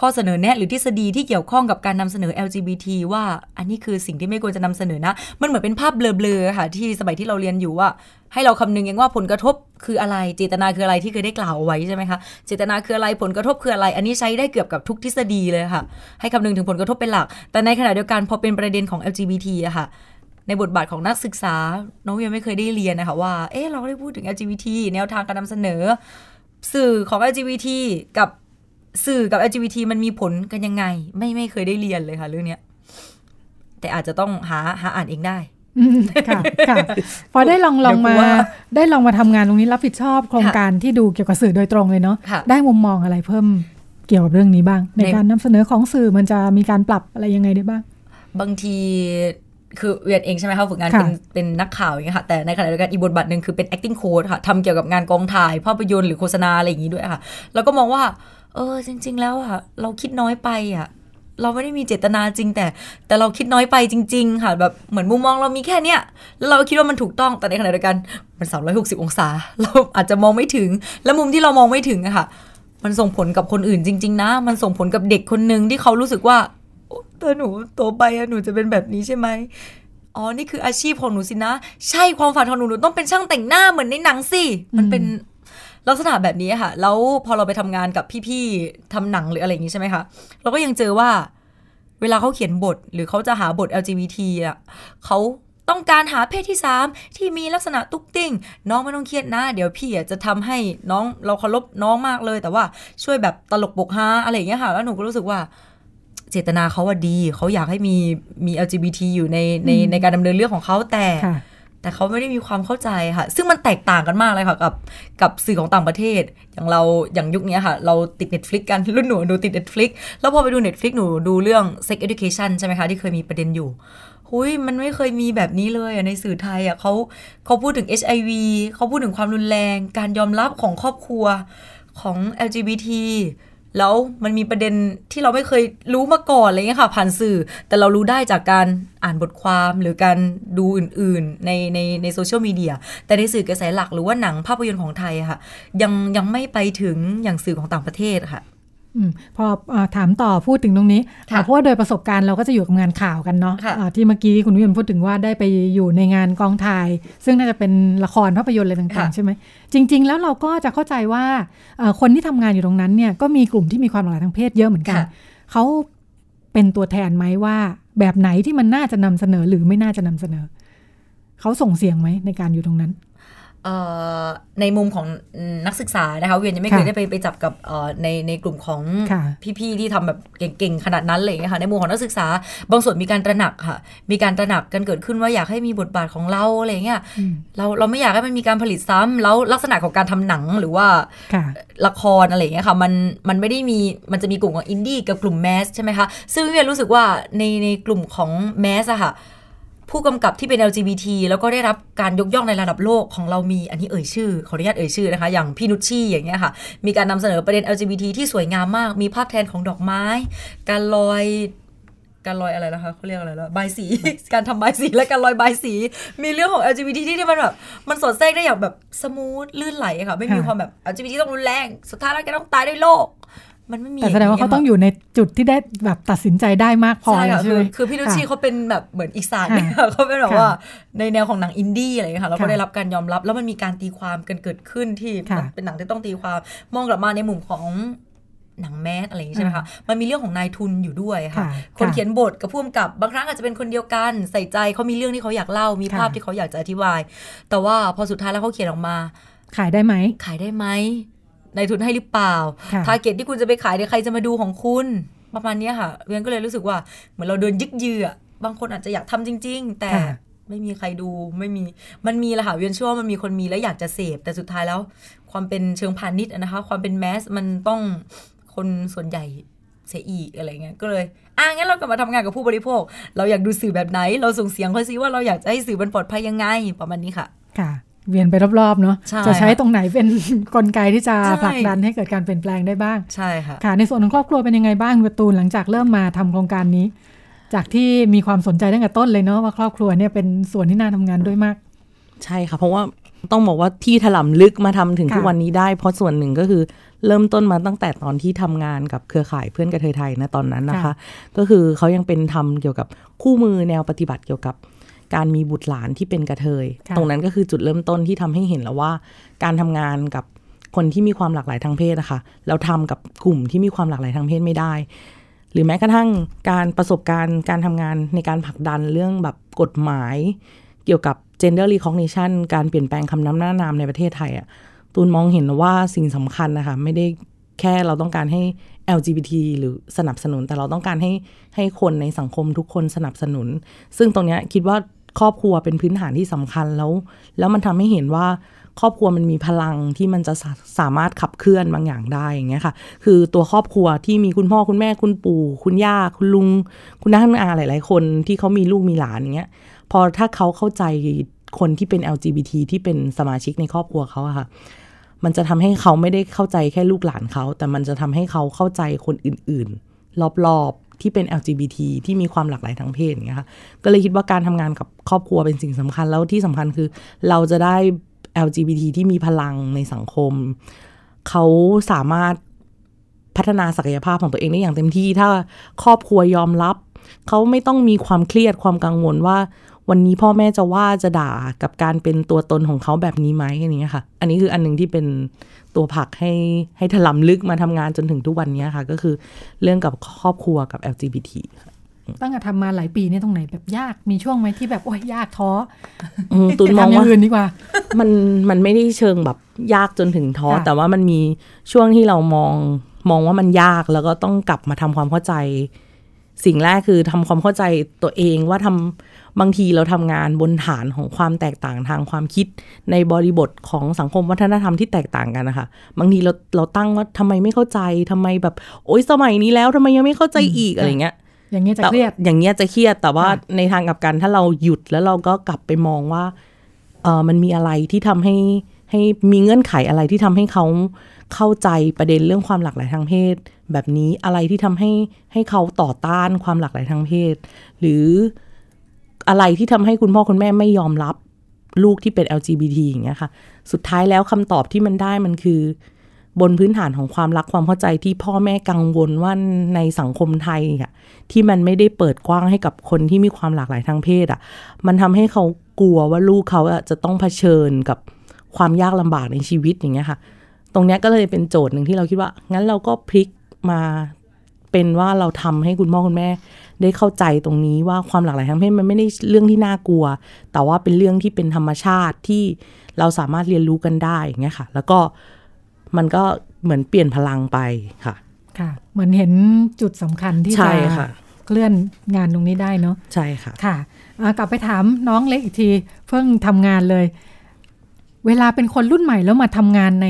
ข้อเสนอแนะหรือทฤษฎีที่เกี่ยวข้องกับการนำเสนอ LGBT ว่าอันนี้คือสิ่งที่ไม่ควรจะนำเสนอนะ มันเหมือนเป็นภาพเบลอๆค่ะ ที่สมัยที่เราเรียนอยู่ว่า ให้เราคำนึงเองว่าผลกระทบคืออะไร เจตนาคืออะไรที่เคยได้กล่าวไว้ใช่ไหมคะ เจตนาคืออะไรผลกระทบคืออะไร อันนี้ใช้ได้เกือบกับทุกทฤษฎีเลยค่ะ ให้คำนึงถึงผลกระทบเป็นหลัก แต่ในขณะเดียวกันพอเป็นประเด็นของ LGBT อะค่ะ ในบทบาทของนักศึกษา น้องยังไม่เคยได้เรียนนะคะว่า เอ๊ะเราได้พูดถึง LGBT แนวทางการนำเสนอ สื่อของ LGBT กับสื่อกับ LGBT มันมีผลกันยังไง ไม่ไม่เคยได้เรียนเลยค่ะเรื่องนี้แต่อาจจะต้องหาหาอ่านเองได้ค่ะค่ะพอได้ลองลองมา ได้ลองมาทำงานตรงนี้รับผิดชอบโครงการที่ดูเกี่ยวกับสื่อโดยตรงเลยเนาะได้มุมมองอะไรเพิ่มเกี่ยวกับเรื่องนี้บ้าง ในการนำเสนอของสื่อมันจะมีการปรับอะไรยังไงได้บ้าง บางที คือเวียนเองใช่ไหมคะฝึกงานเป็นเป็นนักข่าวอย่างเงี้ยค่ะแต่ในขณะเดียวกันอีกบทบาทหนึ่งคือเป็น acting coach ค่ะทำเกี่ยวกับงานกองถ่ายภาพยนตร์หรือโฆษณาอะไรอย่างงี้ด้วยค่ะ แล้วก็มองว่า เออจริง ๆ แล้วอะเราคิดน้อยไปอะเราไม่ได้มีเจตนาจริง แต่แต่เราคิดน้อยไปจริง ๆ ค่ะแบบเหมือนมุมมองเรามีแค่เนี้ยแล้วเราคิดว่ามันถูกต้องแต่ในขณะเดียวกันมันสามร้อยหกสิบองศา เราอาจจะมองไม่ถึง แล้วมุมที่เรามองไม่ถึงอะค่ะ มันส่งผลกับคนอื่นจริง ๆ นะ มันส่งผลกับเด็กคนหนึ่งที่เขารู้สึกว่า ตัวหนูโตไปอะหนูจะเป็นแบบนี้ใช่ไหมอ๋อ นี่คืออาชีพของหนูสินะ ใช่ความฝันของหนูหนูต้องเป็นช่างแต่งหน้าเหมือนในหนังสิ มันเป็นลักษณะแบบนี้ค่ะ แล้วพอเราไปทำงานกับพี่ๆทำหนังหรืออะไรอย่างนี้ใช่ไหมคะ เราก็ยังเจอว่า เวลาเขาเขียนบท หรือเขาจะหาบท LGBT อะเขาต้องการหาเพศที่ 3 ที่มีลักษณะตุ๊กติ้ง น้องไม่ต้องเครียดนะ เดี๋ยวพี่จะทำให้น้องเราเคารพน้องมากเลย แต่ว่าช่วยแบบตลกบกฮาอะไรอย่างเงี้ยค่ะ แล้วหนูก็รู้สึกว่า เจตนาเขาว่าดี เขาอยากให้มีมี LGBT อยู่ในในในการดำเนินเรื่องของเขาแต่แต่เขาไม่ได้มีความเข้าใจค่ะ ซึ่งมันแตกต่างกันมากเลยค่ะ กับกับสื่อของต่างประเทศ อย่างเราอย่างยุคนี้ค่ะ เราติด Netflix กันรุ่นหนูดูติด Netflix แล้วพอไปดู Netflix หนูดูเรื่อง sex education ใช่ไหมคะ ที่เคยมีประเด็นอยู่หุยมันไม่เคยมีแบบนี้เลยในสื่อไทยอะเขาเขาพูดถึง HIV เขาพูดถึงความรุนแรง การยอมรับของครอบครัวของ LGBT แล้วมันมีประเด็นที่เราไม่เคยรู้มาก่อนอะไรเงี้ยค่ะผ่านสื่อ แต่เรารู้ได้จากการอ่านบทความหรือการดูอื่นๆในในในโซเชียลมีเดียแต่ในสื่อกระแสหลักหรือว่าหนังภาพยนตร์ของไทยค่ะ ยังยังไม่ไปถึงอย่างสื่อของต่างประเทศค่ะ พออถามต่อพูดถึงตรงนี้เพราะว่าโดยประสบการณ์เราก็จะอยู่กับงานข่าวกันเนาะะที่เมื่อกี้คุณวิมพูดถึงว่าได้ไปอยู่ในงานกองถ่าย ซึ่งน่าจะเป็นละครภาพยนตร์อะไรต่างๆใช่ไหมจริง ๆ แล้วเราก็จะเข้าใจว่าคนที่ทำงานอยู่ตรงนั้นเนี่ยก็มีกลุ่มที่มีความหลากหลายทางเพศเยอะเหมือนกันเขาเป็นตัวแทนไหมว่า แบบไหนที่มันน่าจะนำเสนอหรือไม่น่าจะนำเสนอเขาส่งเสียงไหมในการอยู่ตรงนั้น ในมุมของนักศึกษานะคะเวียนยังไม่เคยได้ไปไปจับกับในในกลุ่มของพี่ๆที่ทำแบบเก่งๆขนาดนั้นเลยค่ะในมุมของนักศึกษา บางส่วนมีการตระหนักค่ะ มีการตระหนักกันเกิดขึ้นว่าอยากให้มีบทบาทของเราอะไรเงี้ยเราเราไม่อยากให้มันมีการผลิตซ้ำแล้วลักษณะของการทำหนังหรือว่าละครอะไรเงี้ยค่ะมันมันไม่ได้มีมันจะมีกลุ่มของอินดี้กับกลุ่มแมสใช่ไหมคะซึ่งเวียนรู้สึกว่าในในกลุ่มของแมสอะค่ะ ผู้กำกับที่เป็น LGBT แล้วก็ได้รับการยกย่องในระดับโลกของเรามีอันนี้เอ่ยชื่อขออนุญาตเอ่ยชื่อนะคะ อย่างพี่นุชชี่อย่างเงี้ยค่ะ มีการนำเสนอประเด็น LGBT ที่สวยงามมาก มีภาพแทนของดอกไม้ การลอยการลอยอะไรนะคะเขาเรียกอะไรแล้วใบสี การทำใบสีและการลอยใบสี มีเรื่องของ LGBT ที่มันแบบมันสอดแทรกได้อย่างแบบ smooth ลื่นไหลค่ะ ไม่มีความแบบ LGBT ต้องรุนแรง สุดท้ายแล้วแกต้องตายด้วยโรค มันไม่มีแต่แสดงว่าเขาต้องอยู่ในจุดที่ได้แบบตัดสินใจได้มากพอใช่ใช่ไหมคือพี่นุชชีเขาเป็นแบบเหมือนอีสานเขาเป็นแบบว่าในแนวของหนังอินดี้อะไรอย่างเงี้ยค่ะแล้วก็ได้รับการยอมรับ แล้วมันมีการตีความกันเกิดขึ้นที่เป็นหนังที่ต้องตีความมองกลับมาในมุมของหนัง mass อะไรอย่างนี้ใช่ไหมคะ มันมีเรื่องของนายทุนอยู่ด้วยค่ะ คนเขียนบทกับผู้กำกับบางครั้งอาจจะเป็นคนเดียวกัน ใส่ใจเขามีเรื่องที่เขาอยากเล่า มีภาพที่เขาอยากจะอธิบาย แต่ว่าพอสุดท้ายแล้วเขาเขียนออกมา ขายได้ไหม ขายได้ไหม ในทุนให้หรือเปล่าทาร์เก็ตที่คุณจะไปขายเดี๋ยวใครจะมาดูของคุณ ประมาณนี้ค่ะเวียนก็เลยรู้สึกว่าเหมือนเราเดินยึกยือบางคนอาจจะอยากทำจริง ๆ แต่ไม่มีใครดูไม่มีมันมีแหละค่ะเวียนเชื่อว่ามันมีคนมีแล้วอยากจะเสพ แต่สุดท้ายแล้ว ความเป็นเชิงพาณิชย์นะคะ ความเป็นแมสมันต้องคนส่วนใหญ่เสียอีกอะไรเงี้ยก็เลยอะงั้นเรากลับมาทำงานกับผู้บริโภค เราอยากดูสื่อแบบไหน เราส่งเสียงเขาซิว่าเราอยากจะให้สื่อมันปลอดภัยยังไงประมาณนี้ค่ะ ค่ะ เวียนไปรอบๆเนาะจะใช้ตรงไหนเป็นนกลไกที่จะผลักดันให้เกิดการเปลี่ยนแปลงได้บ้างใช่ค่ะค่ะในส่วนของครอบครัวเป็นยังไงบ้างประตูนหลังจากเริ่มมาทำโครงการนี้ จากที่มีความสนใจตั้งแต่ต้นเลยเนาะว่าครอบครัวเนี่ยเป็นส่วนที่น่าทำงานด้วยมาก ใช่ค่ะ เพราะว่าต้องบอกว่าที่ถล่มลึกมาทำถึงทุกวันนี้ได้ เพราะส่วนหนึ่งก็คือเริ่มต้นมาตั้งแต่ตอนที่ทำงานกับเครือข่ายเพื่อนกระเทยไทยนะตอนนั้นนะคะ ก็คือเขายังเป็นทำเกี่ยวกับคู่มือแนวปฏิบัติเกี่ยวกับ การมีบุตรหลานที่เป็นกระเทย ตรงนั้นก็คือจุดเริ่มต้นที่ทำให้เห็นแล้วว่า การทำงานกับคนที่มีความหลากหลายทางเพศนะคะเราทำกับกลุ่มที่มีความหลากหลายทางเพศไม่ได้ หรือแม้กระทั่งการประสบการณ์การทำงานในการผลักดันเรื่องแบบกฎหมาย เกี่ยวกับ gender recognition การเปลี่ยนแปลงคำนำหน้านามในประเทศไทยอะตูนมองเห็นว่าสิ่งสำคัญนะคะไม่ได้แค่เราต้องการให้ LGBT หรือสนับสนุน แต่เราต้องการให้ให้คนในสังคมทุกคนสนับสนุน ซึ่งตรงนี้คิดว่า ครอบครัวเป็นพื้นฐานที่สำคัญแล้ว แล้วมันทำให้เห็นว่าครอบครัวมันมีพลังที่มันจะสามารถขับเคลื่อนบางอย่างได้อย่างเงี้ยค่ะ คือตัวครอบครัวที่มีคุณพ่อคุณแม่คุณปู่ คุณย่า คุณลุง คุณน้าคุณอาหลาย ๆ คนที่เขามีลูกมีหลานอย่างเงี้ยพอถ้าเขาเข้าใจคนที่เป็น LGBT ที่เป็นสมาชิกในครอบครัวเขาอะค่ะ มันจะทำให้เขาไม่ได้เข้าใจแค่ลูกหลานเขา แต่มันจะทำให้เขาเข้าใจคนอื่น ๆ รอบ ที่เป็น LGBT ที่มีความหลากหลายทางเพศอย่างเงี้ยค่ะก็เลยคิดว่าการทำงานกับครอบครัวเป็นสิ่งสำคัญแล้วที่สำคัญคือ เราจะได้ LGBT ที่มีพลังในสังคม เขาสามารถพัฒนาศักยภาพของตัวเองได้อย่างเต็มที่ถ้าครอบครัวยอมรับ เขาไม่ต้องมีความเครียดความกังวลว่า วันนี้พ่อแม่จะว่าจะด่ากับการเป็นตัวตนของเขาแบบนี้ไหมอย่างเงี้ยค่ะ อันนี้คืออันหนึ่งที่เป็นตัวผักให้ให้ถล่มลึกมาทำงานจนถึงทุกวันนี้ค่ะ ก็คือเรื่องกับครอบครัวกับ LGBT ตั้งแต่ทำมาหลายปีเนี่ยตรงไหนแบบยากมีช่วงไหมที่แบบโอ้ยยากท้อตุนมองว่าอื่นดีกว่า มันมันไม่ได้เชิงแบบยากจนถึงท้อแต่ว่ามันมีช่วงที่เรามองมองว่ามันยากแล้วก็ต้องกลับมาทำความเข้าใจ สิ่งแรกคือทำความเข้าใจตัวเองว่าทำ บางทีเราทำงานบนฐานของความแตกต่างทางความคิด ในบริบทของสังคมวัฒนธรรมที่แตกต่างกันนะคะ บางทีเราเราตั้งว่าทำไมไม่เข้าใจทำไมแบบ โอ๊ยสมัยนี้แล้วทำไมยังไม่เข้าใจอีกอะไรเงี้ยอย่างเงี้ยจะเครียด อย่างเงี้ยจะเครียด แต่ว่าในทางกับกันถ้าเราหยุดแล้วเราก็กลับไปมองว่า เออมันมีอะไรที่ทำให้ให้มีเงื่อนไขอะไรที่ทำให้เขาเข้าใจประเด็นเรื่องความหลากหลายทางเพศ แบบนี้อะไรที่ทำให้ให้เขาต่อต้านความหลากหลายทางเพศ หรือ อะไรที่ทำให้คุณพ่อคุณแม่ไม่ยอมรับลูกที่เป็น LGBT อย่างเงี้ยค่ะ สุดท้ายแล้วคำตอบที่มันได้มันคือบนพื้นฐานของความรักความเข้าใจที่พ่อแม่กังวลว่าในสังคมไทยอะที่มันไม่ได้เปิดกว้างให้กับคนที่มีความหลากหลายทางเพศอะมันทำให้เขากลัวว่าลูกเขาจะต้องเผชิญกับความยากลำบากในชีวิตอย่างเงี้ยค่ะ ตรงเนี้ยก็เลยเป็นโจทย์หนึ่งที่เราคิดว่า งั้นเราก็พลิกมาเป็นว่าเราทำให้คุณพ่อคุณแม่ ได้เข้าใจตรงนี้ว่าความหลากหลายทางเพศมันไม่ได้เรื่องที่น่ากลัว แต่ว่าเป็นเรื่องที่เป็นธรรมชาติที่เราสามารถเรียนรู้กันได้อย่างเงี้ยค่ะ แล้วก็มันก็เหมือนเปลี่ยนพลังไปค่ะ ค่ะ เหมือนเห็นจุดสำคัญที่จะเคลื่อนงานตรงนี้ได้เนาะใช่ค่ะค่ะกลับไปถามน้องเล็กอีกทีเพิ่งทำงานเลย เวลาเป็นคนรุ่นใหม่แล้วมาทำงานใน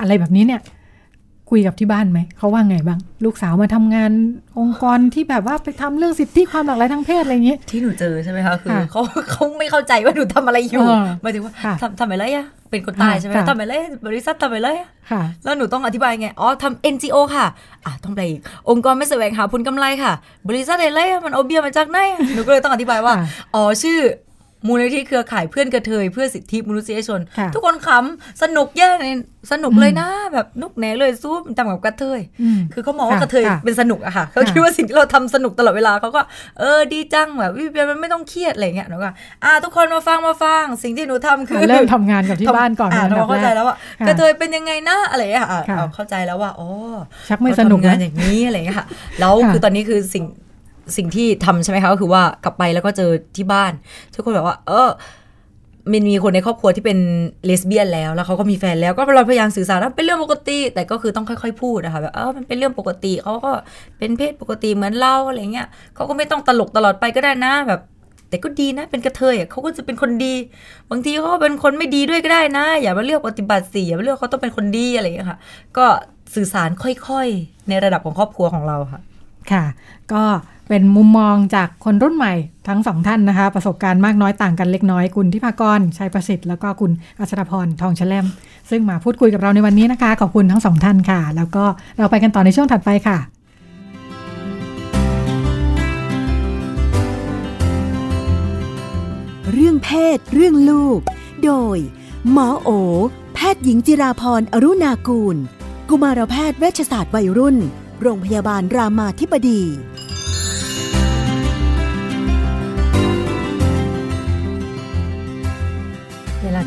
อะไรแบบนี้เนี่ย คุยกับที่บ้านไหม เขาว่าไงบ้าง ลูกสาวมาทำงานองค์กรที่แบบว่าไปทำเรื่องสิทธิความหลากหลายทางเพศอะไรอย่างนี้ ที่หนูเจอใช่ไหมคะคือเขาเขาไม่เข้าใจว่าหนูทำอะไรอยู่หมายถึงว่าทำทำอะไรอะเป็นคนตายใช่ไหมทำอะไรบริษัททำอะไรแล้วหนูต้องอธิบายไง อ๋อทำ NGO ค่ะ อะต้องไปอีก องค์กรไม่แสวงหาผลกำไรค่ะ บริษัทอะไรมันเอาเบียมาจากไหน หนูก็เลยต้องอธิบายว่า อ๋อชื่อ มูลนิธิเครือข่ายเพื่อนกระเทยเพื่อสิทธิมนุษยชน ทุกคนขำสนุกแย่สนุกเลยนะ แบบนุกแหนเลยสู้ทำกับกระเทย คือเขามองว่ากระเทยเป็นสนุกอะค่ะเขาคิดว่าสิ่งที่เราทำสนุกตลอดเวลาเขาก็เออดีจังแบบวิเบียมันไม่ต้องเครียดอะไรเงี้ยหนูก็อ่าทุกคนมาฟังมาฟังสิ่งที่หนูทำคือเริ่มทำงานกับที่บ้านก่อนเราเข้าใจแล้วว่ากระเทยเป็นยังไงนะอะไรอะเข้าใจแล้วว่าอ๋อชักไม่สนุกงานอย่างนี้อะไรเงี้ยค่ะแล้วคือตอนนี้คือสิ่ง สิ่งที่ทำใช่ไหมคะก็คือว่ากลับไปแล้วก็เจอที่บ้าน ทุกคนแบบว่า เออมันมีคนในครอบครัวที่เป็นเลสเบี้ยนแล้ว แล้วเขาก็มีแฟนแล้วก็เราพยายามสื่อสารว่าเป็นเรื่องปกติ แต่ก็คือต้องค่อย ๆ พูดนะคะแบบเออมันเป็นเรื่องปกติเขาก็เป็นเพศปกติเหมือนเราอะไรเงี้ยเขาก็ไม่ต้องตลกตลอดไปก็ได้นะแบบ แต่ก็ดีนะ เป็นกระเทยเขาก็จะเป็นคนดี บางทีเขาเป็นคนไม่ดีด้วยก็ได้นะ อย่ามาเลือกปฏิบัติสิอย่ามาเลือกเขาต้องเป็นคนดีอะไรอย่างเงี้ยค่ะ ก็สื่อสารค่อยๆ ในระดับของครอบครัวของเราค่ะ ค่ะ ก็ เป็นมุมมองจากคนรุ่นใหม่ทั้งสองท่านนะคะ ประสบการณ์มากน้อยต่างกันเล็กน้อยคุณทิพากรชัยประสิทธิ์แล้วก็คุณอัชรพรทองแชลมซึ่งมาพูดคุยกับเราในวันนี้นะคะ ขอบคุณทั้งสองท่านค่ะ แล้วก็เราไปกันต่อในช่วงถัดไปค่ะเรื่องเพศ เรื่องลูก โดย หมอโอ แพทย์หญิงจิราพรอรุณากูล กุมารแพทย์เวชศาสตร์วัยรุ่น โรงพยาบาลรามาธิบดี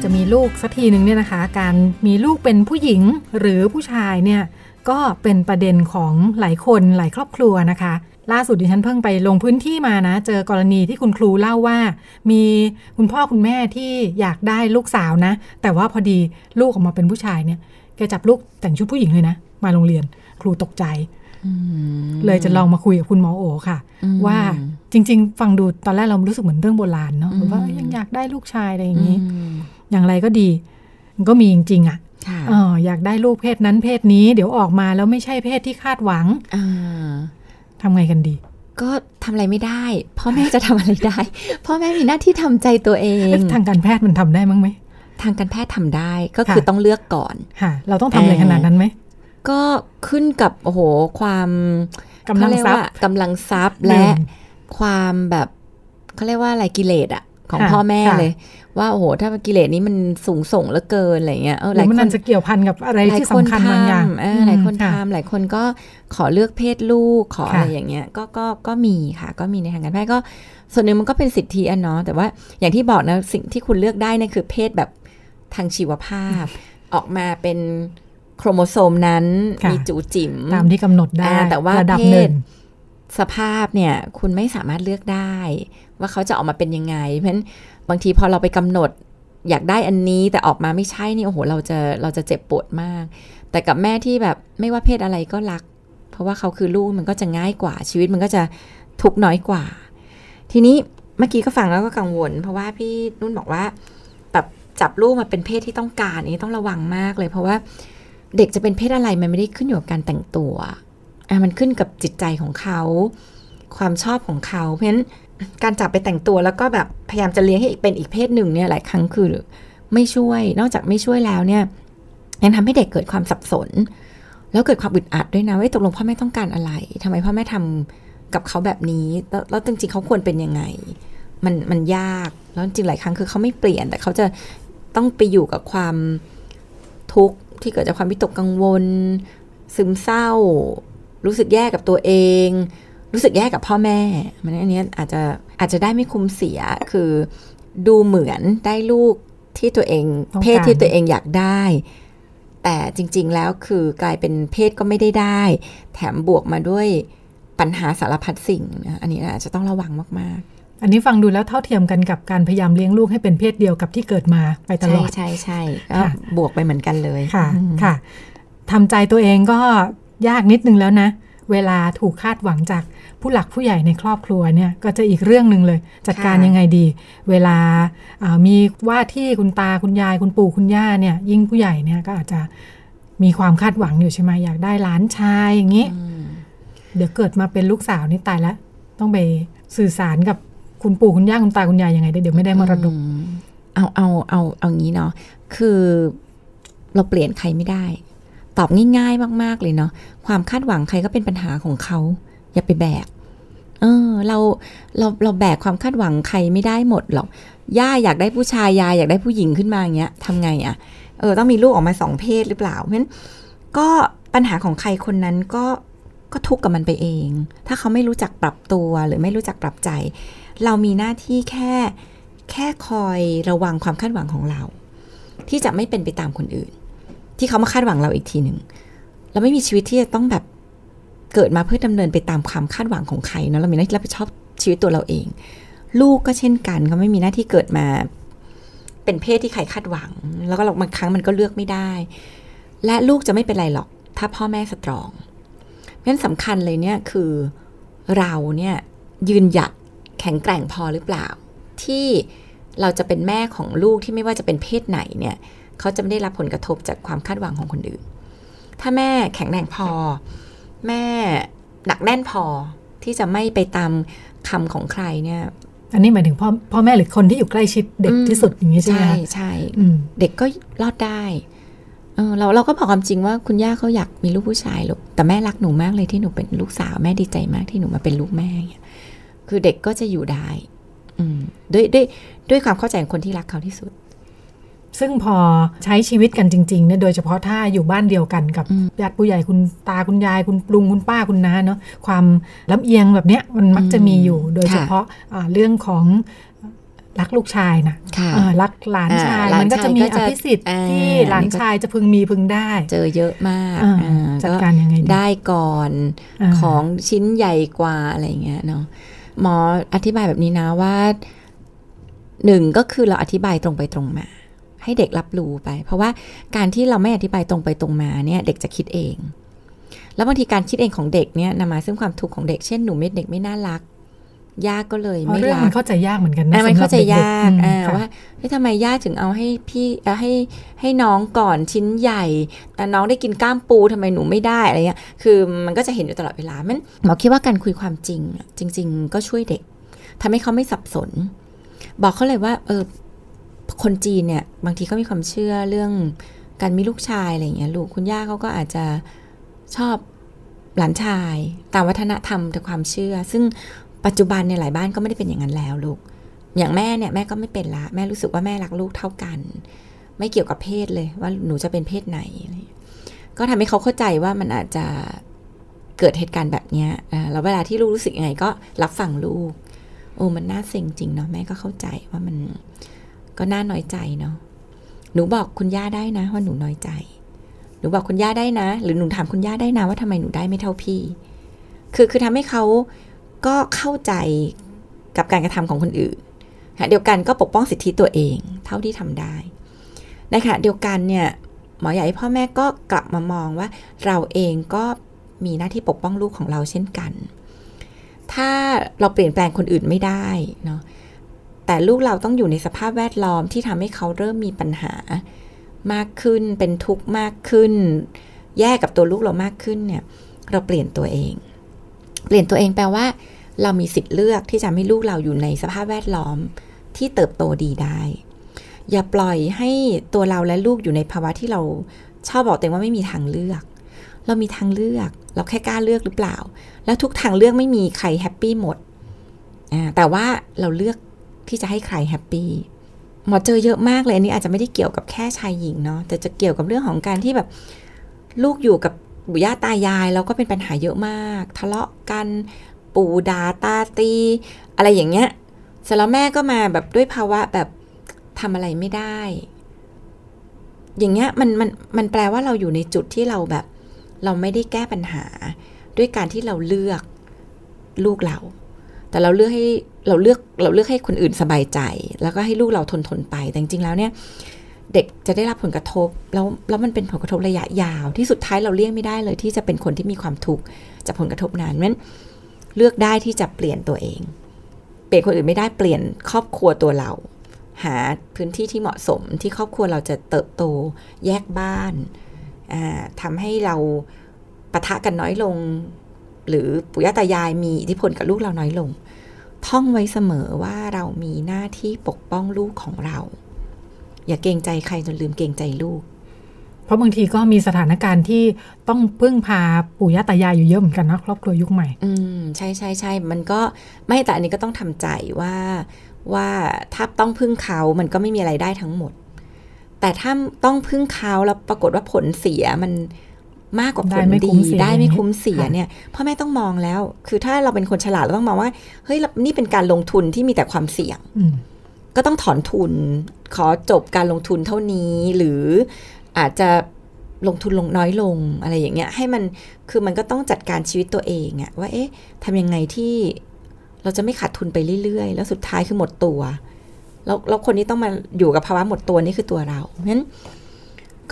จะมีลูกสักทีหนึ่งเนี่ยนะคะ การมีลูกเป็นผู้หญิงหรือผู้ชายเนี่ยก็เป็นประเด็นของหลายคนหลายครอบครัวนะคะ ล่าสุดดิฉันเพิ่งไปลงพื้นที่มานะ เจอกรณีที่คุณครูเล่าว่า มีคุณพ่อคุณแม่ที่อยากได้ลูกสาวนะ แต่ว่าพอดีลูกออกมาเป็นผู้ชายเนี่ยแกจับลูกแต่งชุดผู้หญิงเลยนะ มาโรงเรียนครูตกใจ เลยจะลองมาคุยกับคุณหมอโอค่ะ ว่าจริง ๆ ฟังดูตอนแรกเรารู้สึกเหมือนเรื่องโบราณเนาะว่ายังอยากได้ลูกชายอะไรอย่างนี้ อย่างไรก็ดี ก็มีจริงๆอะอยากได้ลูกเพศนั้นเพศนี้ เดี๋ยวออกมาแล้วไม่ใช่เพศที่คาดหวังทำไงกันดี ก็ทำอะไรไม่ได้ พ่อแม่จะทำอะไรได้ พ่อแม่มีหน้าที่ทำใจตัวเอง ทางการแพทย์มันทำได้มั้งไหมทางการแพทย์ทำได้ก็คือต้องเลือกก่อนค่ะเราต้องทำอะไรขนาดนั้นไหม ก็ขึ้นกับโอ้โหความกำลังทรัพย์กำลังทรัพย์และความแบบเขาเรียกว่าอะไรกิเลสอะของพ่อแม่เลย ว่าโอ้โหถ้ากิเลสนี้มันสูงส่งเหลือเกินอะไรเงี้ยเออหลายคนจะเกี่ยวพันกับอะไรที่สำคัญบางอย่างหลายคนทำหลายคนก็ขอเลือกเพศลูกขออะไรอย่างเงี้ยก็ก็ก็มีค่ะ ก็มีในทางการแพทย์ก็ ส่วนหนึ่งมันก็เป็นสิทธิอะเนาะแต่ว่าอย่างที่บอกนะสิ่งที่คุณเลือกได้นี่คือเพศแบบทางชีวภาพ ออกมาเป็น โครโมโซมนั้นมีจูจิ๋มตามที่กำหนดได้ แต่ว่าเพศสภาพเนี่ยคุณไม่สามารถเลือกได้ ว่าเขาจะออกมาเป็นยังไง เพราะฉะนั้นบางทีพอเราไปกำหนดอยากได้อันนี้แต่ออกมาไม่ใช่นี่โอ้โหเราจะเราจะเจ็บปวดมาก แต่กับแม่ที่แบบไม่ว่าเพศอะไรก็รัก เพราะว่าเขาคือลูกมันก็จะง่ายกว่าชีวิตมันก็จะทุกน้อยกว่า ทีนี้เมื่อกี้ก็ฟังแล้วก็กังวล เพราะว่าพี่นุ่นบอกว่าแบบจับลูกมาเป็นเพศที่ต้องการนี้ต้องระวังมากเลย เพราะว่า เด็กจะเป็นเพศอะไรมันไม่ได้ขึ้นอยู่กับการแต่งตัวอะมันขึ้นกับจิตใจของเขา ความชอบของเขาเพราะฉะนั้นการจับไปแต่งตัวแล้วก็แบบพยายามจะเลี้ยงให้เป็นอีกเพศหนึ่งเนี่ยหลายครั้งคือไม่ช่วย นอกจากไม่ช่วยแล้วเนี่ยยังทำให้เด็กเกิดความสับสน แล้วเกิดความอึดอัดด้วยนะว่าตกลงพ่อแม่ต้องการอะไรทำไมพ่อแม่ทำกับเขาแบบนี้ แล้วจริงๆเขาควรเป็นยังไง มันมันยากแล้วจริงหลายครั้งคือเขาไม่เปลี่ยน แต่เขาจะต้องไปอยู่กับความทุกข์ ที่เกิดจากความวิตกกังวล ซึมเศร้า รู้สึกแย่กับตัวเอง รู้สึกแย่กับพ่อแม่ มันอันนี้อาจจะอาจจะได้ไม่คุ้มเสียคือดูเหมือนได้ลูกที่ตัวเอง เพศที่ตัวเองอยากได้ แต่จริง ๆ แล้วคือกลายเป็นเพศก็ไม่ได้ได้ แถมบวกมาด้วยปัญหาสารพัดสิ่งนะอันนี้อาจจะต้องระวังมาก ๆ อันนี้ฟังดูแล้วเท่าเทียมกันกับการพยายามเลี้ยงลูกให้เป็นเพศเดียวกับที่เกิดมาไปตลอด ใช่ใช่ก็บวกไปเหมือนกันเลยค่ะค่ะทำใจตัวเองก็ยากนิดนึงแล้วนะ เวลาถูกคาดหวังจากผู้หลักผู้ใหญ่ในครอบครัวเนี่ยก็จะอีกเรื่องหนึ่งเลย จัดการยังไงดี เวลามีว่าที่คุณตาคุณยายคุณปู่คุณย่าเนี่ย ยิ่งผู้ใหญ่เนี่ยก็อาจจะมีความคาดหวังอยู่ใช่ไหมอยากได้หลานชายอย่างนี้ เดี๋ยวเกิดมาเป็นลูกสาวนี่ตายแล้ว ต้องไปสื่อสารกับ คุณปู่คุณย่าคุณตาคุณยายยังไงเดี๋ยวไม่ได้มรดกเอาเอาเอาเอางี้เนาะคือเราเปลี่ยนใครไม่ได้ ตอบง่ายๆมาก ๆ เลยเนาะความคาดหวังใครก็เป็นปัญหาของเขา อย่าไปแบกเออเราเราเราแบกความคาดหวังใครไม่ได้หมดหรอกย่าอยากได้ผู้ชายยายอยากได้ผู้หญิงขึ้นมาอย่างเงี้ยทำไงอะ่ะเออต้องมีลูกออกมาสองเพศหรือเปล่าเพราะฉะนั้นก็ปัญหาของใครคนนั้นก็ก็ทุกข์กับมันไปเอง ถ้าเขาไม่รู้จักปรับตัวหรือไม่รู้จักปรับใจ เรามีหน้าที่แค่แค่คอยระวังความคาดหวังของเรา ที่จะไม่เป็นไปตามคนอื่น ที่เขามาคาดหวังเราอีกทีหนึ่งเราไม่มีชีวิตที่จะต้องแบบเกิดมาเพื่อดำเนินไปตามความคาดหวังของใครเนาะเรามีหน้าที่รับผิดชอบชีวิตตัวเราเอง ลูกก็เช่นกันเขาไม่มีหน้าที่เกิดมา เป็นเพศที่ใครคาดหวัง แล้วก็บางครั้งมันก็เลือกไม่ได้ และลูกจะไม่เป็นไรหรอก ถ้าพ่อแม่สตรองเพราะฉะนั้นสำคัญเลยเนี่ยคือเราเนี่ยยืนหยัด แข็งแกร่งพอหรือเปล่า ที่เราจะเป็นแม่ของลูกที่ไม่ว่าจะเป็นเพศไหนเนี่ยเขาจะไม่ได้รับผลกระทบจากความคาดหวังของคนอื่น ถ้าแม่แข็งแรงพอ แม่หนักแน่นพอที่จะไม่ไปตามคำของใครเนี่ย อันนี้หมายถึงพ่อพ่อแม่หรือคนที่อยู่ใกล้ชิดเด็กที่สุดอย่างนี้ใช่ไหมใช่ใช่เด็กก็รอดได้เออเราเราก็บอกความจริงว่าคุณย่าเขาอยากมีลูกผู้ชายลูกแต่แม่รักหนูมากเลยที่หนูเป็นลูกสาวแม่ดีใจมากที่หนูมาเป็นลูกแม่ คือเด็กก็จะอยู่ได้อืมด้วยด้วยด้วยความเข้าใจของคนที่รักเขาที่สุด ซึ่งพอใช้ชีวิตกันจริงๆเนี่ยโดยเฉพาะถ้าอยู่บ้านเดียวกันกับญาติผู้ใหญ่คุณตาคุณยายคุณลุงคุณป้าคุณน้าเนาะความลำเอียงแบบเนี้ยมันมักจะมีอยู่ โดยเฉพาะะเรื่องของรักลูกชายนะรักหลานชาย มันก็จะมีอภิสิทธิ์ที่หลานชายจะพึงมีพึงได้ เจอเยอะมากจัดการยังไงได้ก่อนของชิ้นใหญ่กว่าอะไรเงี้ยเนาะ หมออธิบายแบบนี้นะว่าหนึ่งก็คือเราอธิบายตรงไปตรงมา ให้เด็กรับรู้ไป เพราะว่าการที่เราไม่อธิบายตรงไปตรงมาเนี่ยเด็กจะคิดเอง แล้วบางทีการคิดเองของเด็กเนี่ยนำมาซึ่งความทุกข์ของเด็กเช่นหนูเม็ดเด็กไม่น่ารัก ยากก็เลยไม่รักมันเข้าใจยากเหมือนกันนะมันเข้าใจยากว่าเฮ้ยทำไมย่าถึงเอาให้พี่ให้ให้น้องก่อนชิ้นใหญ่แต่น้องได้กินก้ามปูทำไมหนูไม่ได้อะไรเงี้ยคือมันก็จะเห็นอยู่ตลอดเวลามันหมอคิดว่าการคุยความจริง จริง ๆ ก็ช่วยเด็กทำให้เขาไม่สับสน บอกเขาเลยว่า เออคนจีนเนี่ยบางทีเขามีความเชื่อเรื่องการมีลูกชายอะไรเงี้ยลูกคุณย่าเขาก็อาจจะชอบหลานชายตามวัฒนธรรมแต่ความเชื่อ ซึ่ง ปัจจุบันในหลายบ้านก็ไม่ได้เป็นอย่างนั้นแล้วลูก อย่างแม่เนี่ยแม่ก็ไม่เป็นละ แม่รู้สึกว่าแม่รักลูกเท่ากัน ไม่เกี่ยวกับเพศเลยว่าหนูจะเป็นเพศไหน ก็ทำให้เขาเข้าใจว่ามันอาจจะเกิดเหตุการณ์แบบนี้แล้วเวลาที่ลูกรู้สึกยังไงก็รับฟังลูก โอ้มันน่าเซ็งจริงเนาะแม่ก็เข้าใจว่ามันก็น่าน้อยใจเนาะ หนูบอกคุณย่าได้นะ ว่าหนูน้อยใจ หนูบอกคุณย่าได้นะ หรือหนูถามคุณย่าได้นะว่าทำไมหนูได้ไม่เท่าพี่ คือคือทำให้เขา ก็เข้าใจกับการกระทำของคนอื่นค่ะเดียวกันก็ปกป้องสิทธิตัวเองเท่าที่ทำได้ในขณะเดียวกันเนี่ยหมอใหญ่พ่อแม่ก็กลับมามองว่าเราเองก็มีหน้าที่ปกป้องลูกของเราเช่นกัน ถ้าเราเปลี่ยนแปลงคนอื่นไม่ได้เนาะแต่ลูกเราต้องอยู่ในสภาพแวดล้อมที่ทำให้เขาเริ่มมีปัญหามากขึ้นเป็นทุกข์มากขึ้น แย่กับตัวลูกเรามากขึ้นเนี่ย เราเปลี่ยนตัวเอง เปลี่ยนตัวเองแปลว่า เรามีสิทธิ์เลือกที่จะให้ลูกเราอยู่ในสภาพแวดล้อมที่เติบโตดีได้ อย่าปล่อยให้ตัวเราและลูกอยู่ในภาวะที่เราชอบบอกตัวเองว่าไม่มีทางเลือก เรามีทางเลือก เราแค่กล้าเลือกหรือเปล่า แล้วทุกทางเลือกไม่มีใคร happy หมด แต่ว่าเราเลือกที่จะให้ใคร happy หมอเจอเยอะมากเลยอันนี้อาจจะไม่ได้เกี่ยวกับแค่ชายหญิงเนาะแต่จะเกี่ยวกับเรื่องของการที่แบบ ลูกอยู่กับ ปู่ย่าตายายแล้วก็เป็นปัญหาเยอะมาก ทะเลาะกันปู่ด่าตาตี อะไรอย่างเงี้ยเสร็จแล้วแม่ก็มาแบบด้วยภาวะแบบทำอะไรไม่ได้ อย่างเงี้ยมันมันมันแปลว่าเราอยู่ในจุดที่เราแบบ เราไม่ได้แก้ปัญหา ด้วยการที่เราเลือกลูกเรา แต่เราเลือกให้เราเลือกเราเลือกให้คนอื่นสบายใจ แล้วก็ให้ลูกเราทนทนไป แต่จริงๆแล้วเนี่ย เด็กจะได้รับผลกระทบ แล้วแล้วมันเป็นผลกระทบระยะยาว ที่สุดท้ายเราเลี่ยงไม่ได้เลย ที่จะเป็นคนที่มีความทุกข์จากผลกระทบนั้นนั้นเลือกได้ที่จะเปลี่ยนตัวเอง เปลี่ยนคนอื่นไม่ได้เปลี่ยนครอบครัวตัวเรา หาพื้นที่ที่เหมาะสมที่ครอบครัวเราจะเติบโตแยกบ้านทำให้เราปะทะกันน้อยลง หรือปุยตายายมีอิทธิพลกับลูกเราน้อยลง ท่องไว้เสมอว่าเรามีหน้าที่ปกป้องลูกของเรา อย่าเกรงใจใครจนลืมเกรงใจลูก เพราะบางทีก็มีสถานการณ์ที่ต้องพึ่งพาปู่ย่าตายายอยู่เยอะเหมือนกันนะครอบครัวยุคใหม่ อืมใช่ใช่ใช่มันก็ไม่แต่อันนี้ก็ต้องทำใจว่าว่าถ้าต้องพึ่งเขา มันก็ไม่มีอะไรได้ทั้งหมด แต่ถ้าต้องพึ่งเขาแล้วปรากฏว่าผลเสียมันมากกว่าผลดีได้ไม่คุ้มเสียเนี่ยพ่อแม่ต้องมองแล้ว คือถ้าเราเป็นคนฉลาดเราต้องมองว่า เฮ้ยนี่เป็นการลงทุนที่มีแต่ความเสี่ยง ก็ต้องถอนทุน ขอจบการลงทุนเท่านี้หรืออาจจะลงทุนลงน้อยลงอะไรอย่างเงี้ยให้มันคือมันก็ต้องจัดการชีวิตตัวเองอะว่าเอ๊ะทำยังไงที่เราจะไม่ขาดทุนไปเรื่อยๆ แล้วสุดท้ายคือหมดตัว แล้วแล้วคนที่ต้องมาอยู่กับภาวะหมดตัวนี่คือตัวเราเพราะฉะนั้น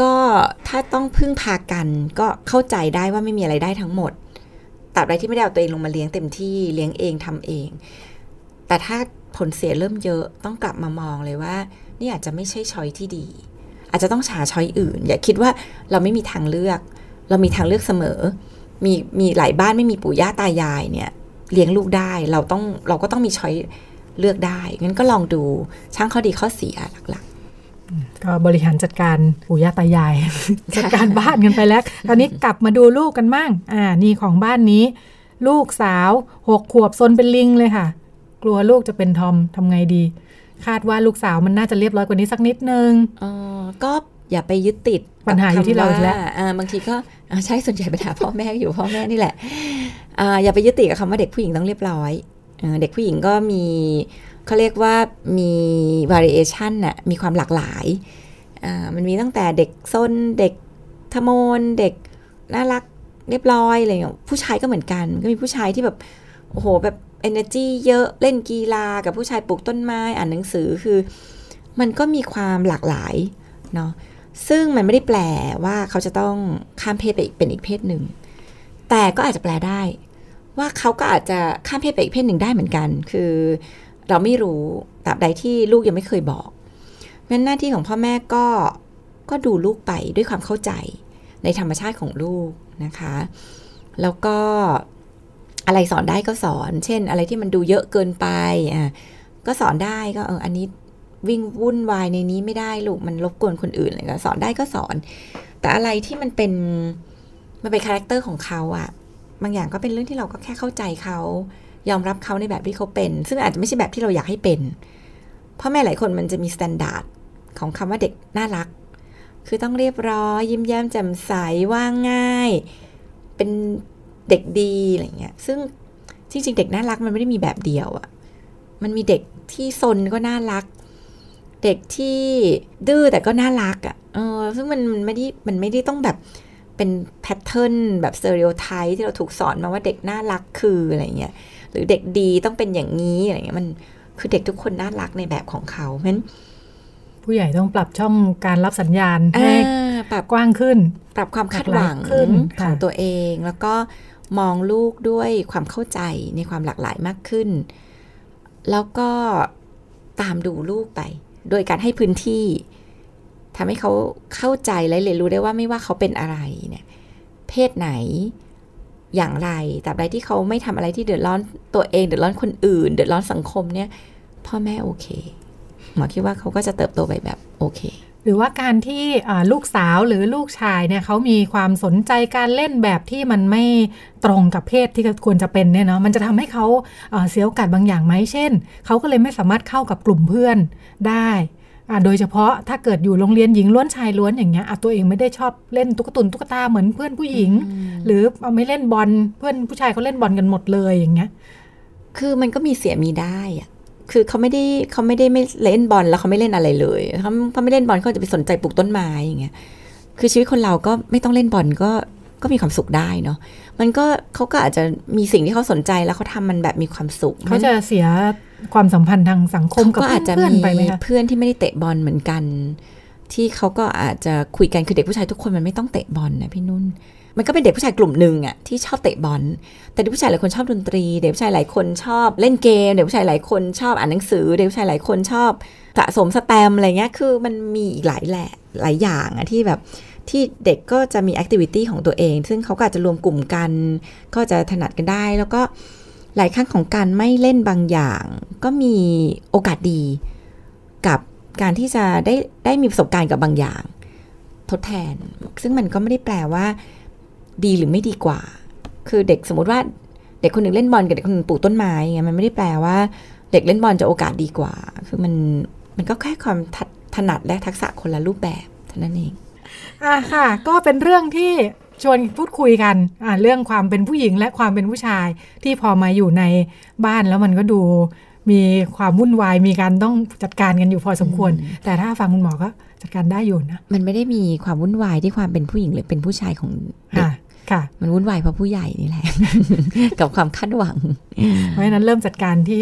ก็ถ้าต้องพึ่งพากันก็เข้าใจได้ว่าไม่มีอะไรได้ทั้งหมดตราบใดที่ไม่ได้เอาตัวเองลงมาเลี้ยงเต็มที่เลี้ยงเองทำเอง แต่ถ้าผลเสียเริ่มเยอะต้องกลับมามองเลยว่า นี่อาจจะไม่ใช่ช้อยที่ดี อาจจะต้องหาช้อยอื่น อย่าคิดว่าเราไม่มีทางเลือก เรามีทางเลือกเสมอ มีมีหลายบ้านไม่มีปู่ย่าตายายเนี่ยเลี้ยงลูกได้เราต้องเราก็ต้องมีช้อยเลือกได้ งั้นก็ลองดูช่างข้อดีข้อเสียหลักๆ ก็บริหารจัดการปู่ย่าตายาย จัดการบ้านกันไปแล้ว ตอนนี้กลับมาดูลูกกันมั่ง อ่า นี่ของบ้านนี้ ลูกสาวหกขวบซนเป็นลิงเลยค่ะ กลัวลูกจะเป็นทอมทำไงดี คาดว่าลูกสาวมันน่าจะเรียบร้อยกว่านี้สักนิดนึงอ๋อก็อย่าไปยึดติดปัญหาอยู่ที่เราแล้วบางทีก็ใช่ส่วนใหญ่ปัญหาพ่อแม่อยู่พ่อแม่นี่แหละอย่าไปยึดติดกับคำว่าเด็กผู้หญิงต้องเรียบร้อยเด็กผู้หญิงก็มีเขาเรียกว่ามี variation น่ะมีความหลากหลายมันมีตั้งแต่เด็กซนเด็กทมนเด็กน่ารักเรียบร้อยอะไรอย่างผู้ชายก็เหมือนกัน ก็มีผู้ชายที่แบบโอ้โหแบบ energy เยอะเล่นกีฬากับผู้ชายปลูกต้นไม้อ่านหนังสือคือ มันก็มีความหลากหลายเนาะซึ่งมันไม่ได้แปลว่าเขาจะต้องข้ามเพศไปเป็นอีกเพศหนึ่ง แต่ก็อาจจะแปลได้ ว่าเขาก็อาจจะข้ามเพศไปอีกเพศหนึ่งได้เหมือนกัน คือเราไม่รู้ตราบใดที่ลูกยังไม่เคยบอกงั้นหน้าที่ของพ่อแม่ก็ก็ดูลูกไปด้วยความเข้าใจในธรรมชาติของลูกนะคะ แล้วก็ อะไรสอนได้ก็สอน เช่น อะไรที่มันดูเยอะเกินไปอะก็สอนได้ก็เอออันนี้วิ่งวุ่นวายในนี้ไม่ได้ลูกมันรบกวนคนอื่นเลยก็สอนได้ก็สอน แต่อะไรที่มันเป็นมันเป็น character ของเขาอะบางอย่างก็เป็นเรื่องที่เราก็แค่เข้าใจเขายอมรับเขาในแบบที่เขาเป็น ซึ่งอาจจะไม่ใช่แบบที่เราอยากให้เป็นเพราะแม่หลายคนมันจะมีมาตรฐานของคำว่าเด็กน่ารัก คือต้องเรียบร้อย ยิ้มแย้มแจ่มใสว่าง่าย เป็น เด็กดีอะไรเงี้ย ซึ่งจริงๆเด็กน่ารักมันไม่ได้มีแบบเดียวอะมันมีเด็กที่ซนก็น่ารัก เด็กที่ดื้อแต่ก็น่ารักอะเออ ซึ่งมันมันไม่ได้มันไม่ได้ต้องแบบเป็น pattern แบบ stereotype ที่เราถูกสอนมาว่าเด็กน่ารักคืออะไรเงี้ย หรือเด็กดีต้องเป็นอย่างนี้อะไรเงี้ยมันคือเด็กทุกคนน่ารักในแบบของเขาเพราะฉะนั้นผู้ใหญ่ต้องปรับช่องการรับสัญญาณให้ปรับกว้างขึ้น ปรับความคาดหวังของตัวเอง แล้วก็ มองลูกด้วยความเข้าใจในความหลากหลายมากขึ้น แล้วก็ตามดูลูกไป โดยการให้พื้นที่ทำให้เขาเข้าใจและเรียนรู้ได้ว่าไม่ว่าเขาเป็นอะไรเนี่ย เพศไหนอย่างไรแต่ใดที่เขาไม่ทำอะไรที่เดือดร้อนตัวเอง เดือดร้อนคนอื่น เดือดร้อนสังคมเนี่ย พ่อแม่โอเค หมอคิดว่าเขาก็จะเติบโตไปแบบโอเค หรือว่าการที่ลูกสาวหรือลูกชายเนี่ยเขามีความสนใจการเล่นแบบที่มันไม่ตรงกับเพศที่ควรจะเป็นเนี่ยเนาะมันจะทำให้เขาเสียโอกาสบางอย่างไหมเช่นเขาก็เลยไม่สามารถเข้ากับกลุ่มเพื่อนได้โดยเฉพาะถ้าเกิดอยู่โรงเรียนหญิงล้วนชายล้วนอย่างเงี้ยตัวเองไม่ได้ชอบเล่นตุ๊กตุนตุ๊กตาเหมือนเพื่อนผู้หญิง หรือเอาไม่เล่นบอลเพื่อนผู้ชายเขาเล่นบอลกันหมดเลยอย่างเงี้ย คือมันก็มีเสียมีได้อะ คือเขาไม่ได้เขาไม่ได้ไม่เล่นบอลแล้วเขาไม่เล่นอะไรเลยเขาเขาไม่เล่นบอลเขาจะไปสนใจปลูกต้นไม้อย่างเงี้ยคือชีวิตคนเราก็ไม่ต้องเล่นบอลก็ก็มีความสุขได้เนาะมันก็เขาก็อาจจะมีสิ่งที่เขาสนใจแล้วเขาทามันแบบมีความสุขเขาจะเสียความสัมพันธ์ทางสังคมกับเพื่อนไปไหมเพื่อนที่ไม่ได้เตะบอลเหมือนกัน ที่เขาก็อาจจะคุยกันคือเด็กผู้ชายทุกคนมันไม่ต้องเตะบอลนะพี่นุ่น มันก็เป็นเด็กผู้ชายกลุ่มหนึ่งอะที่ชอบเตะบอล แต่เด็กผู้ชายหลายคนชอบดนตรี เด็กผู้ชายหลายคนชอบเล่นเกม เด็กผู้ชายหลายคนชอบอ่านหนังสือ เด็กผู้ชายหลายคนชอบสะสมแสตมป์อะไรเงี้ย คือมันมีอีกหลายแหละหลายอย่างอะที่แบบที่เด็กก็จะมี activity ของตัวเอง ซึ่งเขาก็อาจจะรวมกลุ่มกัน ก็จะถนัดกันได้ แล้วก็หลายครั้งของการไม่เล่นบางอย่าง ก็มีโอกาสดีกับการที่จะได้ได้มีประสบการณ์กับบางอย่าง ทดแทน ซึ่งมันก็ไม่ได้แปลว่า ดีหรือไม่ดีกว่า คือเด็กสมมติว่าเด็กคนหนึ่งเล่นบอลกับเด็กคนหนึ่งปลูกต้นไม้เงี้ยมันไม่ได้แปลว่า เด็กเล่นบอลจะโอกาสดีกว่า คือมันมันก็แค่ความถนัดและทักษะคนละรูปแบบเท่านั้นเองอะค่ะ ก็เป็นเรื่องที่ชวนพูดคุยกันอ่าเรื่องความเป็นผู้หญิงและความเป็นผู้ชายที่พอมาอยู่ในบ้านแล้วมันก็ดูมีความวุ่นวายมีการต้องจัดการกันอยู่พอสมควร แต่ถ้าฟังคุณหมอก็จัดการได้อยู่นะ มันไม่ได้มีความวุ่นวายที่ความเป็นผู้หญิงหรือเป็นผู้ชายของเด็ก ค่ะมันวุ่นวายเพราะผู้ใหญ่นี่แหละ กับความคาดหวัง เพราะฉะนั้นเริ่มจัดการที่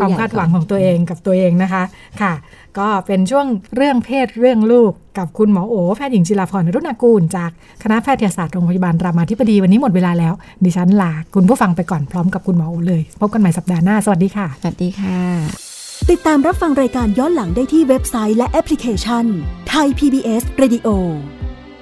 ความคาดหวังของตัวเองกับตัวเองนะคะค่ะ ก็เป็นช่วงเรื่องเพศเรื่องลูกกับคุณหมอโอแพทย์หญิงจิราพรรุณากูล จากคณะแพทยศาสตร์โรงพยาบาลรามาธิบดีวันนี้หมดเวลาแล้ว ดิฉันลาคุณผู้ฟังไปก่อนพร้อมกับคุณหมอโอเลย พบกันใหม่สัปดาห์หน้าสวัสดีค่ะสวัสดีค่ะ ติดตามรับฟังรายการย้อนหลังได้ที่เว็บไซต์และแอปพลิเคชันไทย PBS Radio